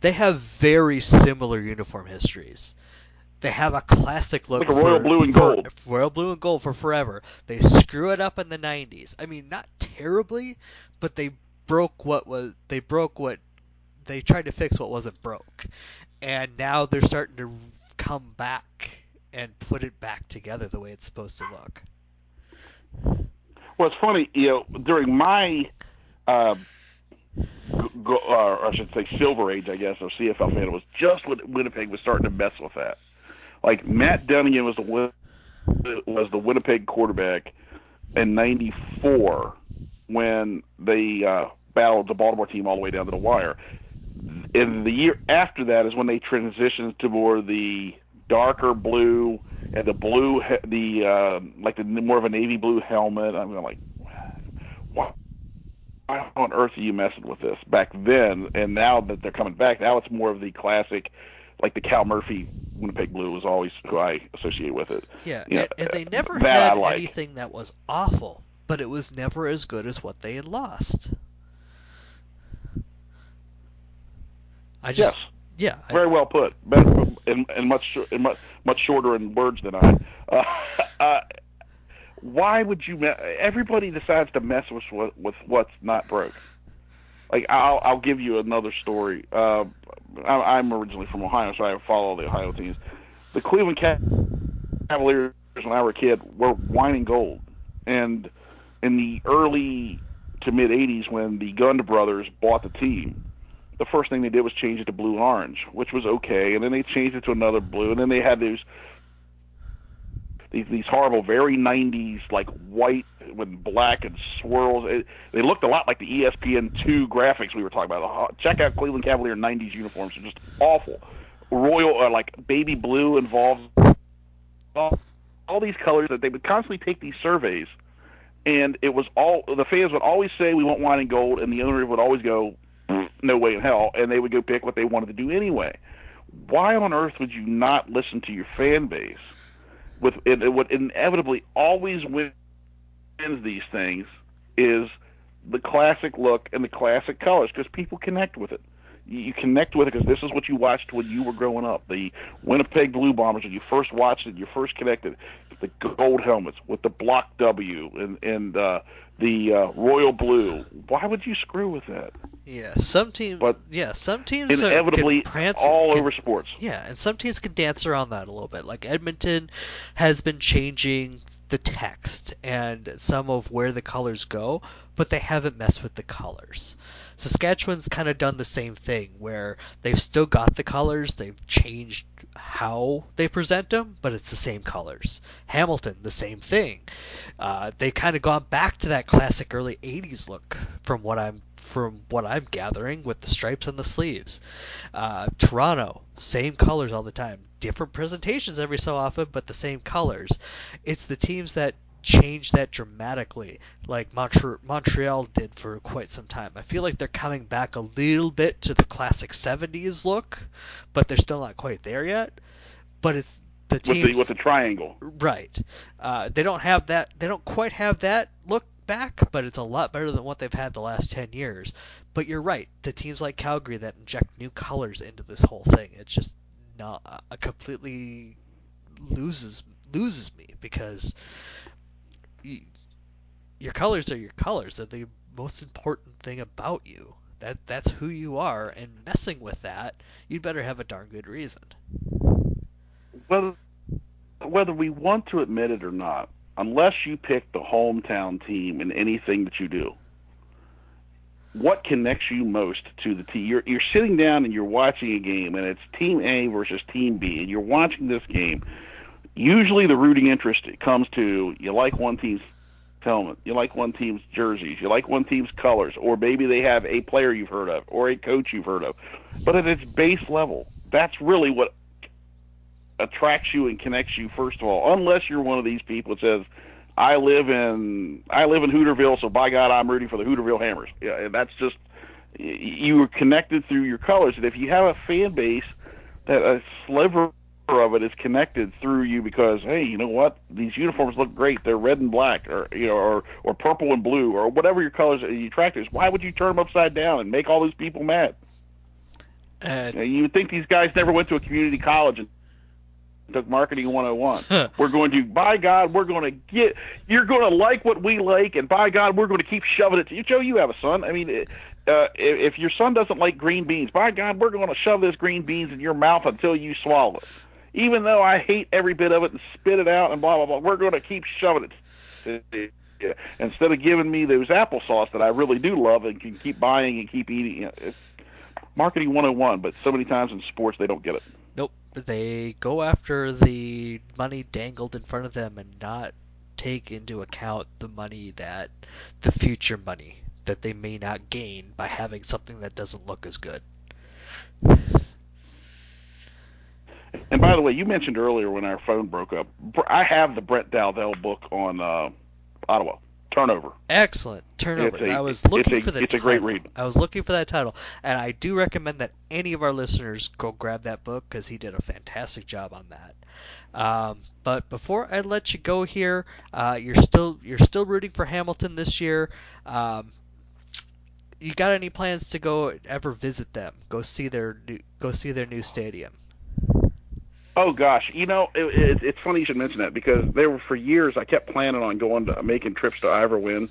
They have very similar uniform histories. They have a classic look Like a royal for- blue and for- gold. royal blue and gold for forever. They screw it up in the '90s. I mean, not terribly, but they broke what was they broke what they tried to fix what wasn't broke, and now they're starting to come back and put it back together the way it's supposed to look. Well, it's funny, you know, during my, uh, go, uh, I should say, silver age, I guess, of CFL fan, it was just when Winnipeg was starting to mess with that. Like Matt Dunigan was the was the Winnipeg quarterback in '94 when they uh, battled the Baltimore team all the way down to the wire. And the year after that is when they transitioned to more the darker blue and the blue, he- the uh, like the more of a navy blue helmet. I'm like, why, why on earth are you messing with this back then? And now that they're coming back, now it's more of the classic, like the Cal Murphy Winnipeg blue was always who I associate with it. Yeah, Yeah, and, and they never had like. anything that was awful, but it was never as good as what they had lost. I just yes, yeah, I- very well put. Better and, and much and much much shorter in words than I. Uh, <laughs> uh, why would you? Everybody decides to mess with with what's not broke. Like I'll I'll give you another story. Uh, I, I'm originally from Ohio, so I follow the Ohio teams. The Cleveland Cavaliers, when I was a kid, were wine and gold, and in the early to mid '80s, when the Gund brothers bought the team, the first thing they did was change it to blue orange, which was okay, and then they changed it to another blue, and then they had these these these horrible, very '90s like white with black and swirls. It, they looked a lot like the ESPN two graphics we were talking about. Uh, Check out Cleveland Cavalier '90s uniforms; they're just awful. Royal, uh, like baby blue involved all, all these colors that they would constantly take these surveys, and it was all the fans would always say we want wine and gold, and the owner would always go, no way in hell, and they would go pick what they wanted to do anyway. Why on earth would you not listen to your fan base? With it, it what inevitably always wins these things is the classic look and the classic colors because people connect with it. You connect with it because this is what you watched when you were growing up. The Winnipeg Blue Bombers, when you first watched it, you first connected. The gold helmets with the block W and and uh, the uh, royal blue. Why would you screw with that? yeah. Some teams, But yeah, some teams are- Inevitably, can prance, all can- over sports. Yeah, and some teams can dance around that a little bit. Like Edmonton has been changing the text and some of where the colors go, but they haven't messed with the colors. Saskatchewan's kind of done the same thing where they've still got the colors, they've changed how they present them, but it's the same colors. Hamilton, the same thing. Uh, they kind of gone back to that classic early '80s look, from what I'm from what I'm gathering, with the stripes on the sleeves. Uh, Toronto, same colors all the time, different presentations every so often, but the same colors. It's the teams that change that dramatically, like Montre- Montreal did for quite some time. I feel like they're coming back a little bit to the classic '70s look, but they're still not quite there yet. But it's the teams with the with the triangle. Right. Uh, they don't have that. They don't quite have that look back, but it's a lot better than what they've had the last ten years. But you're right. The teams like Calgary that inject new colors into this whole thing, it's just not uh, completely loses loses me because you, your colors are your colors. They're the most important thing about you. That that's who you are, and messing with that, you'd better have a darn good reason. Whether whether we want to admit it or not, unless you pick the hometown team in anything that you do, what connects you most to the team? You're you're sitting down and you're watching a game, and it's Team A versus Team B, and you're watching this game. Usually, the rooting interest comes to you like one team's helmet, you like one team's jerseys, you like one team's colors, or maybe they have a player you've heard of or a coach you've heard of. But at its base level, that's really what attracts you and connects you first of all. Unless you're one of these people that says, "I live in I live in Hooterville, so by God, I'm rooting for the Hooterville Hammers." Yeah, that's just you are connected through your colors. And if you have a fan base that a sliver of it is connected through you because hey, you know what? These uniforms look great. They're red and black, or you know, or or purple and blue, or whatever your colors you attract is. Why would you turn them upside down and make all these people mad? Uh, you would think these guys never went to a community college and took marketing 101. Huh. we're going to, by God, we're going to get, you're going to like what we like, and by God, we're going to keep shoving it to you. Joe, you have a son. I mean, uh, if, if your son doesn't like green beans, by God, we're going to shove this green beans in your mouth until you swallow it. Even though I hate every bit of it and spit it out and blah, blah, blah, we're going to keep shoving it. Instead of giving me those applesauce that I really do love and can keep buying and keep eating, it's marketing 101, but so many times in sports they don't get it. Nope. They go after the money dangled in front of them and not take into account the money that the future money that they may not gain by having something that doesn't look as good. And by the way, you mentioned earlier when our phone broke up, I have the Brett Dalzell book on uh, Ottawa turnover. Excellent turnover. A, I was looking a, for the. It's title. a great read. I was looking for that title, and I do recommend that any of our listeners go grab that book because he did a fantastic job on that. Um, but before I let you go here, uh, you're still you're still rooting for Hamilton this year. Um, you got any plans to go ever visit them? Go see their new, go see their new stadium. Oh gosh, you know it, it, it's funny you should mention that because there were for years I kept planning on going to making trips to Ivor Wynne,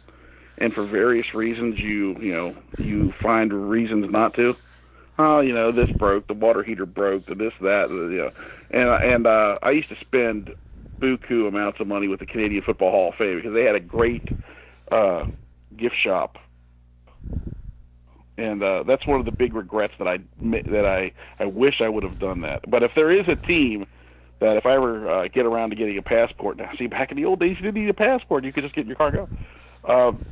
and for various reasons you you know you find reasons not to. Oh, you know this broke, the water heater broke, the this that, you know, and and uh, I used to spend buku amounts of money with the Canadian Football Hall of Fame because they had a great uh, gift shop and uh, that's one of the big regrets that I that I I wish I would have done that. But if there is a team that if I ever uh, get around to getting a passport, now see back in the old days you didn't need a passport; you could just get in your car and go. Um,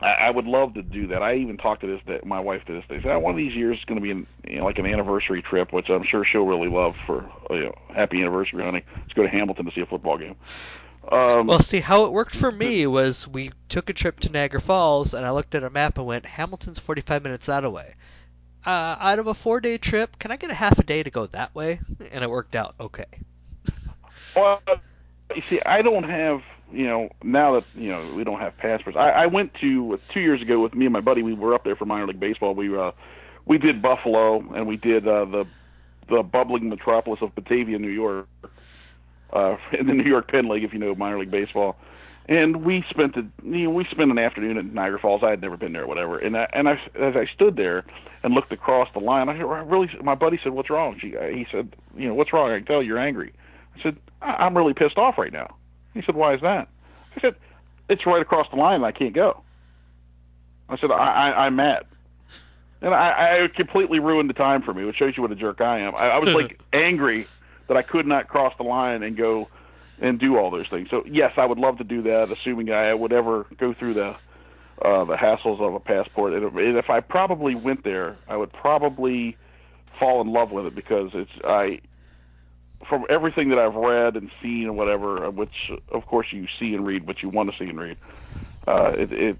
I, I would love to do that. I even talked to this day, my wife to this day. Said, one of these years is going to be an, you know, like an anniversary trip, which I'm sure she'll really love for you know happy anniversary, honey. Let's go to Hamilton to see a football game. Um, well, see how it worked for me was we took a trip to Niagara Falls, and I looked at a map and went, Hamilton's 45 minutes that away. Uh, out of a four-day trip, can I get a half a day to go that way? And it worked out okay. Well, you see, I don't have you know now that you know we don't have passports. I, I went to two years ago with me and my buddy. We were up there for minor league baseball. We uh, we did Buffalo and we did uh, the the bubbling metropolis of Batavia, New York uh, <laughs> in the New York Penn League, if you know minor league baseball. And we spent the you know we spent an afternoon at Niagara Falls. I had never been there, or whatever. And I, and I, as I stood there and looked across the line, I, I really my buddy said, "What's wrong?" She, he said, "You know what's wrong? I can tell you're angry." I said, "I'm really pissed off right now." He said, "Why is that?" I said, "It's right across the line, and I can't go." I said, I, I, "I'm mad." and I, I completely ruined the time for me, which shows you what a jerk I am. I, I was like <laughs> angry that I could not cross the line and go and do all those things. So yes, I would love to do that, assuming I would ever go through the uh, the hassles of a passport. And if I probably went there, I would probably fall in love with it because it's I from everything that I've read and seen and whatever, which of course you see and read what you want to see and read. Uh, it, it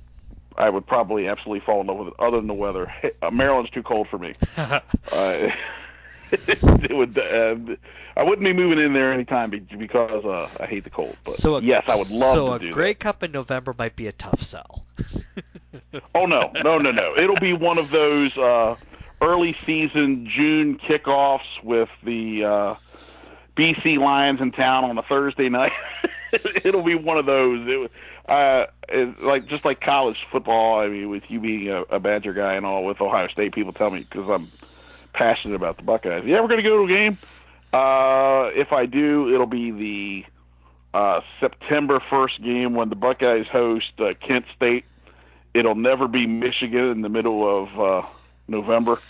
I would probably absolutely fall in love with it. Other than the weather, uh, <laughs> Maryland's too cold for me. <laughs> uh, <laughs> <laughs> it would. Uh, I wouldn't be moving in there anytime because uh, I hate the cold. But so a, yes, I would love so to a do Grey that. Cup in November might be a tough sell. <laughs> oh no, no, no, no! It'll be one of those uh, early season June kickoffs with the uh, BC Lions in town on a Thursday night. <laughs> It'll be one of those. It, uh, it, like just like college football. I mean, with you being a, a Badger guy and all, with Ohio State, people tell me because I'm passionate about the Buckeyes. You ever going to go to a game? Uh, if I do, it'll be the uh, September 1st game when the Buckeyes host uh, Kent State. It'll never be Michigan in the middle of uh, November.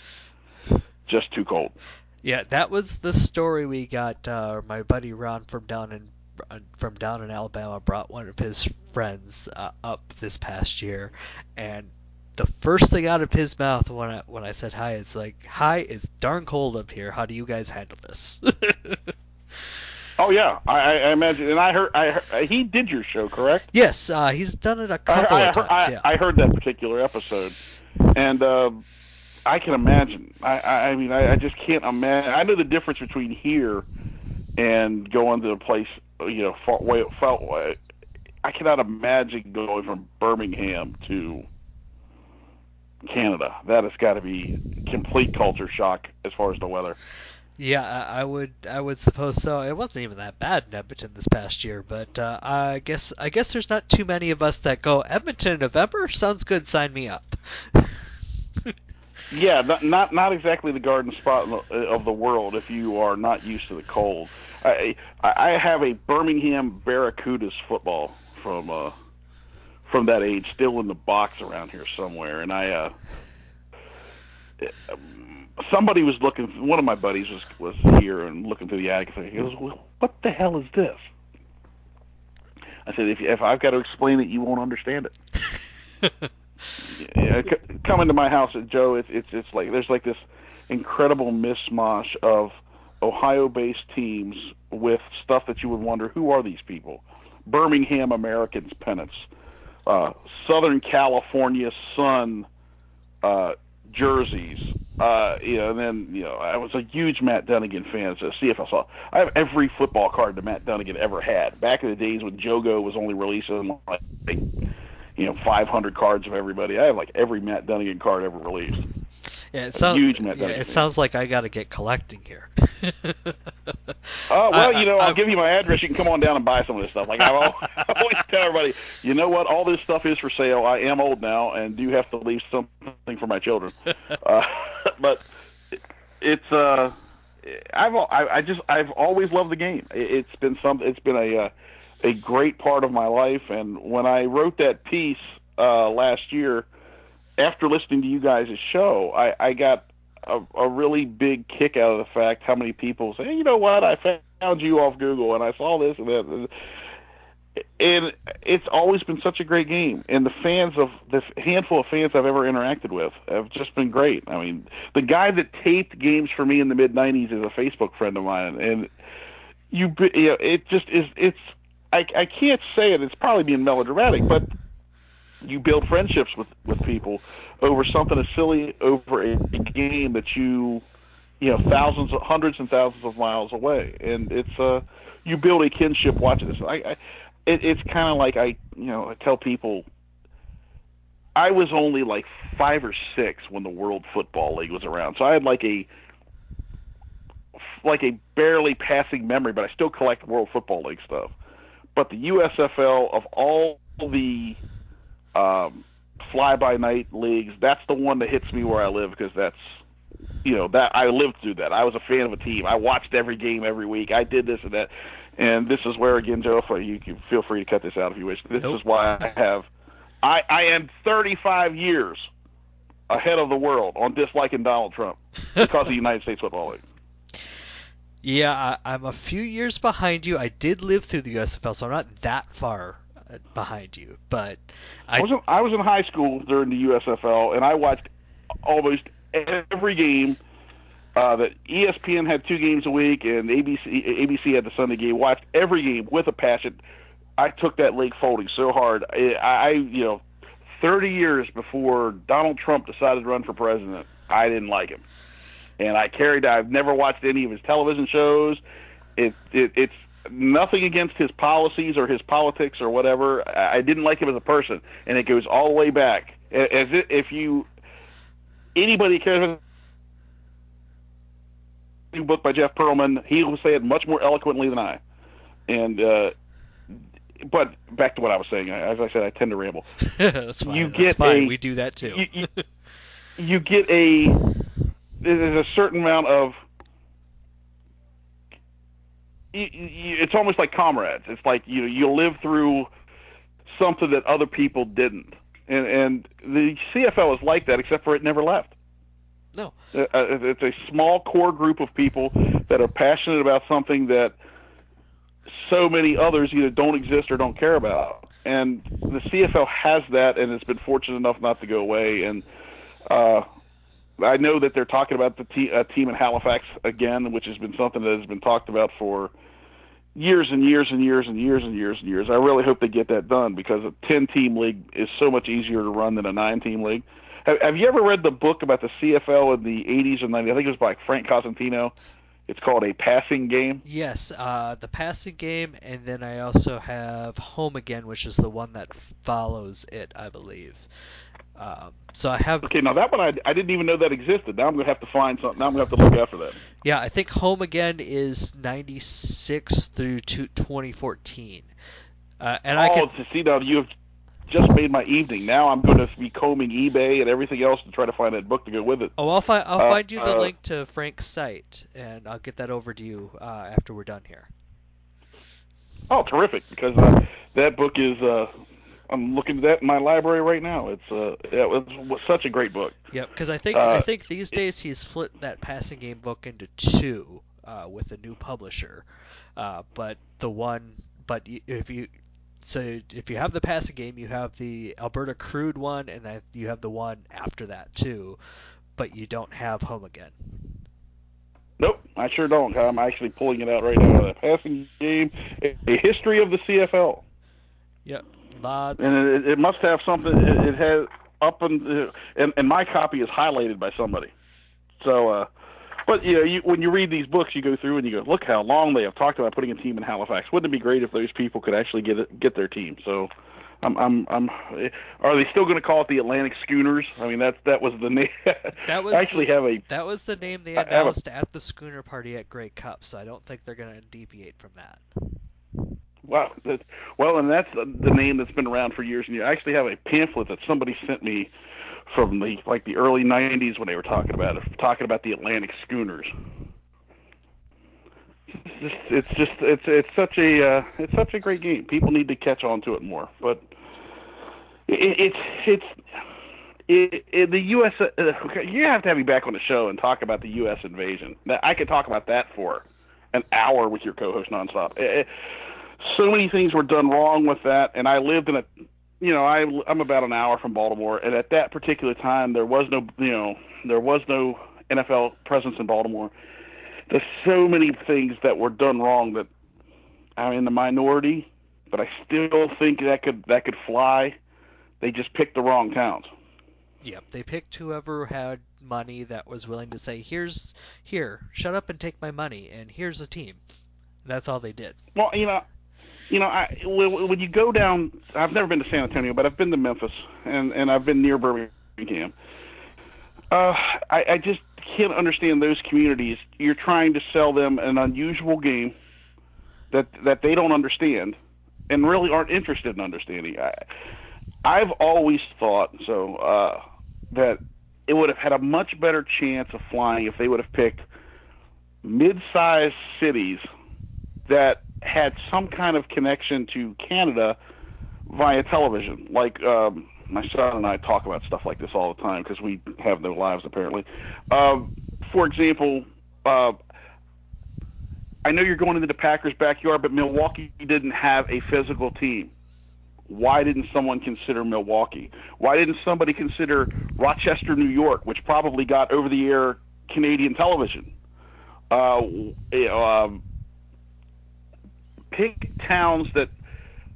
Just too cold. Yeah, that was the story we got. Uh, my buddy Ron from down in from down in Alabama brought one of his friends uh, up this past year, and the first thing out of his mouth when I when I said hi, it's like, "Hi, it's darn cold up here. How do you guys handle this?" <laughs> oh yeah, I, I imagine, and I heard, I heard, he did your show, correct? yes, uh, he's done it a couple I, I, of times. I, yeah, I heard that particular episode, and uh, I can imagine. I, I mean, I, I just can't imagine. I know the difference between here and going to a place, you know, far way, felt way. I cannot imagine going from Birmingham to Canada. That has got to be complete culture shock as far as the weather. Yeah, I, I would I would suppose so. It wasn't even that bad in Edmonton this past year, but uh, I guess I guess there's not too many of us that go Edmonton in November. Sounds good. Sign me up. <laughs> Yeah, not not, not exactly the garden spot of the world if you are not used to the cold. I I have a Birmingham Barracudas football from uh from that age still in the box around here somewhere, and I uh somebody was looking. One of my buddies was was here and looking through the attic. And He goes, well, "What the hell is this?" I said, "If if I've got to explain it, you won't understand it." <laughs> yeah, c- come into my house, Joe. It's it's it's like there's like this incredible mishmash of Ohio-based teams with stuff that you would wonder who are these people? Birmingham Americans pennants, uh, Southern California Sun uh, jerseys. Uh, you know, and then you know, I was a huge Matt Dunigan fan. So CFL. I have every football card that Matt Dunigan ever had. Back in the days when Jogo was only releasing like you know 500 cards of everybody. I have like every Matt Dunigan card ever released. Yeah, it sounds. huge yeah, it sounds like I got to get collecting here. <laughs> Oh well, I- you know, I- I'll give you my address. You can come on down and buy some of this stuff. Like I al- <laughs> I always tell everybody, you know what? All this stuff is for sale. I am old now and do have to leave something for my children. <laughs> Uh, but it's uh, I've I, I just I've always loved the game. It, it's been some. It's been a uh, a great part of my life. And when I wrote that piece uh, last year, after listening to you guys' show, I, I got a, a really big kick out of the fact how many people say, hey, you know what, I found you off Google and I saw this and that. And it's always been such a great game, and the fans of the handful of fans I've ever interacted with have just been great. I mean, the guy that taped games for me in the mid '90s is a Facebook friend of mine, and you, you know, it just is. It's I, I can't say it. It's probably being melodramatic, but you build friendships with with people over something as silly over a, a game that you you know thousands hundreds and thousands of miles away. And it's uh you build a kinship watching this. I, I it, it's kind of like i you know i tell people i was only like five or six when the world football league was around. So i had like a like a barely passing memory but i still collect world football league stuff. But the usfl of all the um, fly by night leagues. That's the one that hits me where I live because that's you know that I lived through that. I was a fan of a team. I watched every game every week. I did this and that, and this is where again, Joe, if you can feel free to cut this out if you wish. This Nope. is why I have. I I am 35 years ahead of the world on disliking Donald Trump because of the United States Football League. Yeah, I, I'm a few years behind you. I did live through the USFL, so I'm not that far behind you. But I, I was in, I was in high school during the USFL, and I watched almost every game. Uh, that ESPN had two games a week, and ABC ABC had the Sunday game. Watched every game with a passion. I took that league folding so hard. I, I you know, 30 years before Donald Trump decided to run for president, I didn't like him, and I carried. I've never watched any of his television shows. It, it it's nothing against his policies or his politics or whatever. I didn't like him as a person, and it goes all the way back. As if you anybody cares about new book by Jeff Pearlman, he will say it much more eloquently than I. And uh, but back to what I was saying. As I said, I tend to ramble. <laughs> that's fine. You that's get fine. a- we do that too. You, you, <laughs> you get a there's a certain amount of you, you, it's almost like comrades. It's like you know you live through something that other people didn't, and and the CFL is like that, except for it never left. no. Uh, uh, it's a small core group of people that are passionate about something that so many others either don't exist or don't care about. And the CFL has that, and it's been fortunate enough not to go away. And uh, I know that they're talking about the te- uh, team in Halifax again, which has been something that has been talked about for years and years and years and years and years and years. I really hope they get that done because a 10 team league is so much easier to run than a 9 team league. Have, have you ever read the book about the CFL in the 80s and 90s? I think it was by Frank Cosentino. It's called A Passing Game. Yes, uh, the passing game, and then I also have Home Again, which is the one that follows it, I believe. Um, so I have, Okay, now that one I, I didn't even know that existed. Now I'm to have to find something. Now I'm going to have to look after that. Yeah, I think Home Again is 96 through to 2014. Uh, and I oh, can, to see now you have just made my evening. Now I'm going to be combing eBay and everything else to try to find that book to go with it. oh, I'll find, I'll uh, find you the uh, link to Frank's site, and I'll get that over to you uh, after we're done here. Oh, terrific! Because uh, that book is. I'm looking at that in my library right now. It's uh, yeah, it was, such a great book. Yep, because I think I Uh, think these days he's split that passing game book into two uh, with a new publisher. Uh, but the one, but if you so if you have the passing game, you have the Alberta Crude one, and you have the one after that too. But you don't have Home Again. Nope, I sure don't. I'm actually pulling it out right now. The passing game, a a history of the CFL, Yep, lots. and it, it must have something. It, it has up and, and and my copy is highlighted by somebody. So, uh, but you know, you, when you read these books, you go through and you go, look how long they have talked about putting a team in Halifax. Wouldn't it be great if those people could actually get it, get their team? So. I'm, I'm, I'm. Are they still going to call it the Atlantic Schooners? I mean, that that was the <laughs> name. That was I actually have a That was the name they have a- announced at the schooner party at Grey Cup, so I don't think they're going to deviate from that. Wow. That, well, and that's the, name that's been around for years and. I actually have a pamphlet that somebody sent me from the like the early '90s when they were talking about it, talking about the Atlantic schooners. It's just, it's just, it's it's such a uh, it's such a great game. People need to catch on to it more. But it, it's it's it, it, the U.S. Uh, you have to have me back on the show and talk about the U.S. invasion. I could talk about that for an hour with your co-host nonstop. It, it, so many things were done wrong with that, and I lived in a, you know, I I'm about an hour from Baltimore, and at that particular time there was no, you know, there was no NFL presence in Baltimore. There's so many things that were done wrong that I'm in the minority, but I still think that could that could fly. They just picked the wrong towns. Yep, they picked whoever had money that was willing to say, "Here's here, shut up and take my money, and here's a team." That's all they did. Well, you know, you know, I when when you go down, I've never been to San Antonio, but I've been to Memphis, and and I've been near Birmingham. Uh, I, I just can't understand those communities. You're trying to sell them an unusual game that that they don't understand, and really aren't interested in understanding. I, I've always thought so uh, that it would have had a much better chance of flying if they would have picked mid-sized cities that had some kind of connection to Canada via television, like um, my son and I talk about stuff like this all the time because we have no lives apparently. Uh, for example, uh, I know you're going into the Packers' backyard, but Milwaukee didn't have a physical team. Why didn't someone consider Milwaukee? Why didn't somebody consider Rochester, New York, which probably got over-the-air Canadian television? Uh, um, pick towns that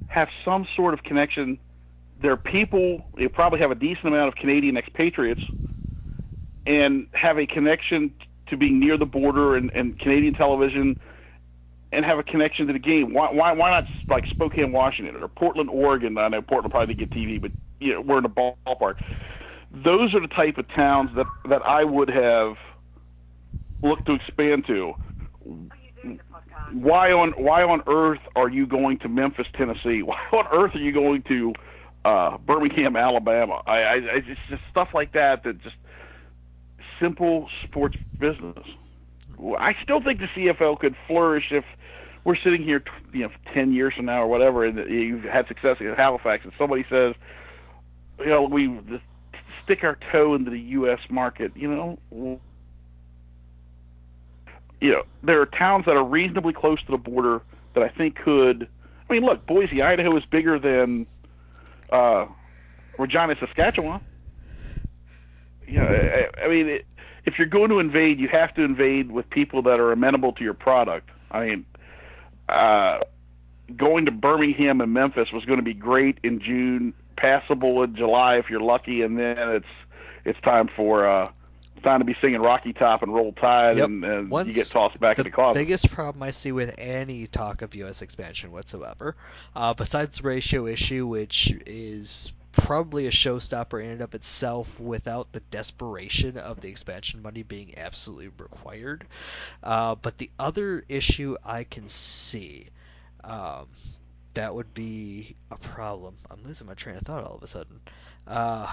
have some sort of connection. Their people they probably have a decent amount of Canadian expatriates and have a connection to being near the border and, and Canadian television and have a connection to the game. Why, why, why not like Spokane, Washington, or Portland, Oregon? I know Portland probably didn't get TV, but you know we're in the ballpark. Those are the type of towns that that I would have looked to expand to. Why on why on earth are you going to Memphis, Tennessee? <laughs> Why on earth are you going to uh, Birmingham, Alabama? I, I, it's just stuff like that that just simple sports business. I still think the CFL could flourish if we're sitting here, you know, ten years from now or whatever, and you've had success in Halifax, and somebody says, you know, we stick our toe into the U.S. market, you know. You know, there are towns that are reasonably close to the border that I think could. I mean, look, Boise, Idaho is bigger than uh, Regina, Saskatchewan. You know, I, I mean, it, if you're going to invade, you have to invade with people that are amenable to your product. I mean, uh, going to Birmingham and Memphis was going to be great in June, passable in July if you're lucky, and then it's it's time for uh, time to be singing Rocky Top and Roll Tide, Yep. and, and Once you get tossed back the in the closet. biggest problem I see with any talk of U.S. expansion whatsoever, uh, besides the ratio issue, which is probably a showstopper in and of itself without the desperation of the expansion money being absolutely required. Uh, but the other issue I can see um, that would be a problem. I'm losing my train of thought all of a sudden. Uh,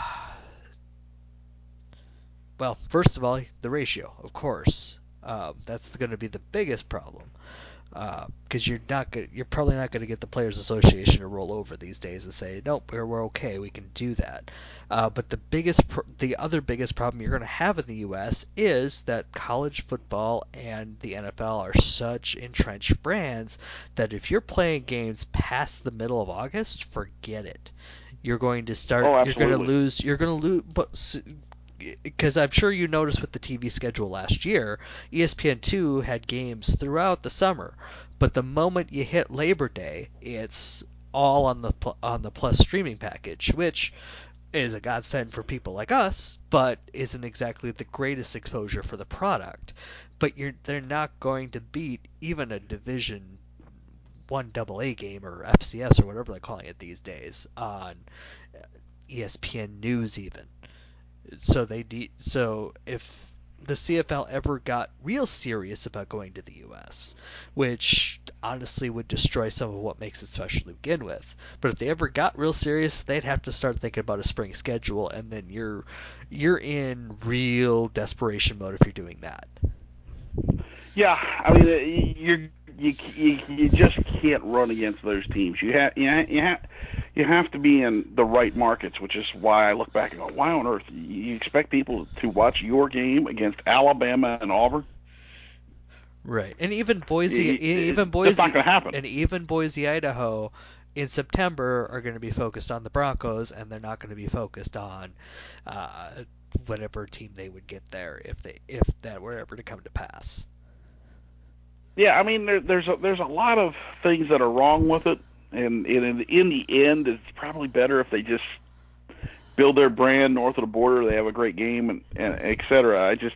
well, first of all, the ratio, of course. Um, that's going to be the biggest problem because you're not gonna, you're probably not going to get the players' association to roll over these days and say, nope, we're, we're okay, we can do that. Uh, but the biggest, pr- the other biggest problem you're going to have in the U.S. is that college football and the NFL are such entrenched brands that if you're playing games past the middle of August, forget it. You're going to start. Oh, you're going to lose. You're going to lose. But because I'm sure you noticed with the TV schedule last year, E ESPN2 had games throughout the summer, but the moment you hit Labor Day, it's all on the on the Plus streaming package, which is a godsend for people like us, but isn't exactly the greatest exposure for the product. But you're they're not going to beat even a Division One AA game or FCS or whatever they're calling it these days on ESPN News even so they de- so if the CFL ever got real serious about going to the U.S., which honestly would destroy some of what makes it special to begin with, but if they ever got real serious, they'd have to start thinking about a spring schedule, and then you're you're in real desperation mode if you're doing that. Yeah, I mean, uh, you you you you just can't run against those teams. You have you have, you have you have to be in the right markets, which is why I look back and go, why on earth you expect people to watch your game against Alabama and Auburn? Right, and even Boise, It- it- even it's Boise, not happen. and even Boise, Idaho, in September are going to be focused on the Broncos, and they're not going to be focused on uh, whatever team they would get there if they if that were ever to come to pass. Yeah, I mean, there, there's a, there's a lot of things that are wrong with it, and, and in, in the end, it's probably better if they just build their brand north of the border. They have a great game, and, and et cetera. I just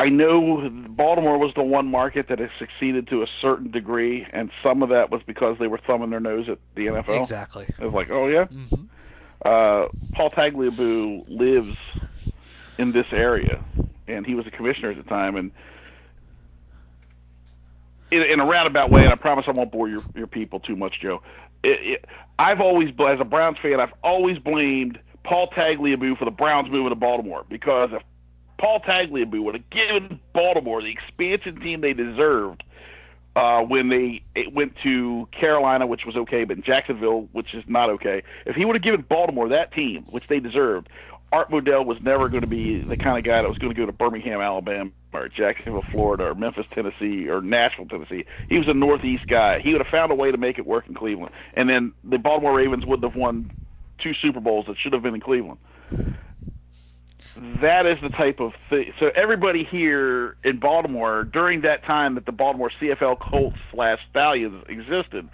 I know Baltimore was the one market that has succeeded to a certain degree, and some of that was because they were thumbing their nose at the NFL. Exactly. It was like, oh yeah, hmm uh, Paul Tagliabue lives in this area, and he was a commissioner at the time. And in, in a roundabout way, and I promise I won't bore your your people too much, Joe. It, it, I've always, as a Browns fan, I've always blamed Paul Tagliabue for the Browns moving to Baltimore because if Paul Tagliabue would have given Baltimore the expansion team they deserved, uh, when they went to Carolina, which was okay, but Jacksonville, which is not okay. If he would have given Baltimore that team, which they deserved, Art Modell was never going to be the kind of guy that was going to go to Birmingham, Alabama, or Jacksonville, Florida, or Memphis, Tennessee, or Nashville, Tennessee. He was a Northeast guy. He would have found a way to make it work in Cleveland, and then the Baltimore Ravens wouldn't have won two Super Bowls that should have been in Cleveland that is the type of thing. So everybody here in Baltimore during that time that the Baltimore CFL Colts slash Stallions existed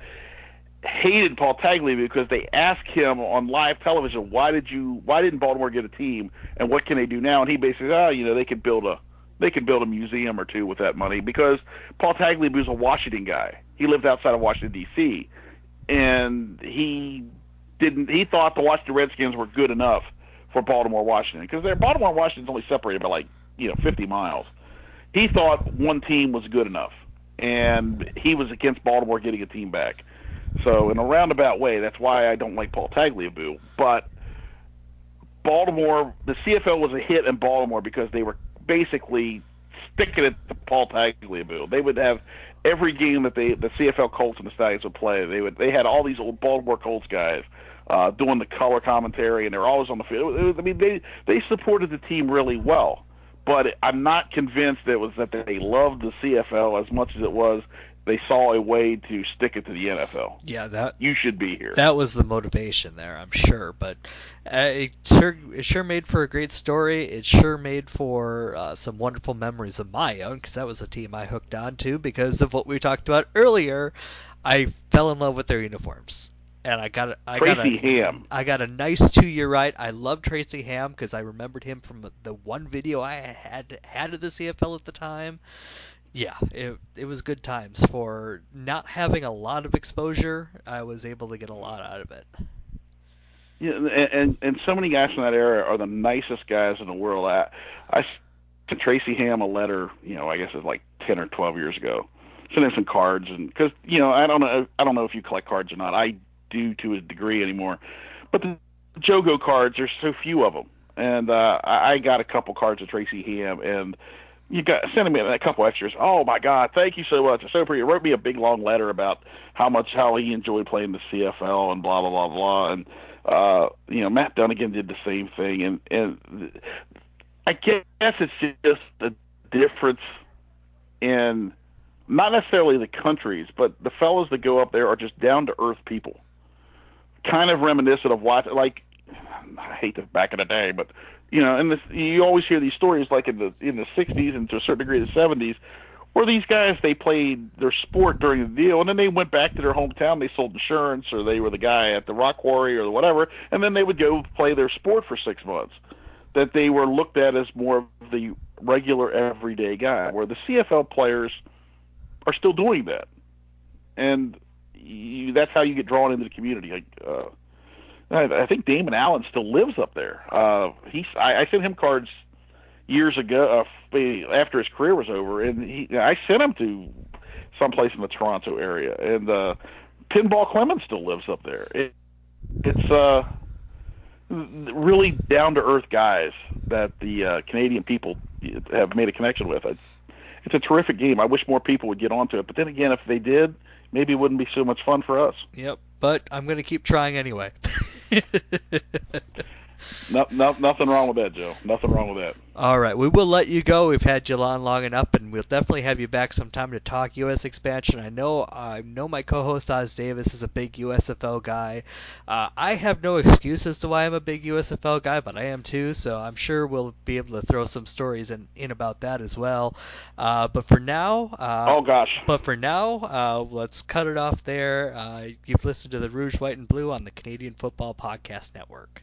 hated Paul Tagliabue because they asked him on live television, "Why did you? Why didn't Baltimore get a team? And what can they do now?" And he basically, "Oh, you know, they could build a." They could build a museum or two with that money because Paul Tagliabue is a Washington guy. He lived outside of Washington D.C. and he didn't. He thought the Washington Redskins were good enough for Baltimore, Washington, because Baltimore and Washington's only separated by like you know 50 miles. He thought one team was good enough, and he was against Baltimore getting a team back. So in a roundabout way, that's why I don't like Paul Tagliabue. But Baltimore, the CFL was a hit in Baltimore because they were basically sticking it to Paul Tagliabue. They would have every game that they the CFL Colts and the Stallions would play. They would they had all these old Baltimore Colts guys uh, doing the color commentary, and they're always on the field. It was, I mean, they they supported the team really well, but I'm not convinced it was that they loved the CFL as much as it was they saw a way to stick it to the NFL. Yeah, that you should be here. That was the motivation there, I'm sure. But uh, it sure it sure made for a great story. It sure made for uh, some wonderful memories of my own because that was a team I hooked on to because of what we talked about earlier. I fell in love with their uniforms and I got a, I Tracy got a, Ham. I got a nice two year ride. I love Tracy Ham because I remembered him from the one video I had had of the CFL at the time. Yeah, it it was good times for not having a lot of exposure. I was able to get a lot out of it. Yeah, and and, and so many guys from that era are the nicest guys in the world. I, I sent Tracy Ham a letter, you know, I guess it's like ten or twelve years ago. Sent him some cards, and because you know, I don't know, I don't know if you collect cards or not. I do to a degree anymore. But the Jogo cards, there's so few of them, and uh, I got a couple cards of Tracy Ham, and you got sent me a couple extras. Oh my God, thank you so much. So pretty. He wrote me a big long letter about how much how he enjoyed playing the CFL and blah blah blah blah. And uh, you know, Matt Dunigan did the same thing, and and I guess it's just a difference in not necessarily the countries, but the fellows that go up there are just down to earth people kind of reminiscent of what like I hate to back in the day, but you know, and this you always hear these stories like in the in the '60s and to a certain degree the '70s, where these guys they played their sport during the deal, and then they went back to their hometown, they sold insurance, or they were the guy at the Rock Quarry or whatever, and then they would go play their sport for six months. That they were looked at as more of the regular everyday guy, where the CFL players are still doing that, and you, that's how you get drawn into the community. Like, uh, I, I think Damon Allen still lives up there. Uh, he's I, I sent him cards years ago uh, after his career was over, and he I sent him to someplace in the Toronto area, and uh, Pinball Clemons still lives up there. It, it's uh, really down to earth guys that the uh, Canadian people have made a connection with. It's, it's a terrific game. I wish more people would get onto it, but then again, if they did, maybe it wouldn't be so much fun for us. Yep, but I'm going to keep trying anyway. <laughs> no, no, nothing wrong with that, Joe. Nothing wrong with that. All right, we will let you go. We've had you on long enough, and we'll definitely have you back sometime to talk U.S. expansion. I know, I know my co-host Os Davis is a big USFL guy. Uh, I have no excuse as to why I'm a big USFL guy, but I am too. So I'm sure we'll be able to throw some stories in, in about that as well. Uh, but for now, uh, oh gosh. But for now, uh, let's cut it off there. Uh, you've listened to the Rouge, White, and Blue on the Canadian Football Podcast Network.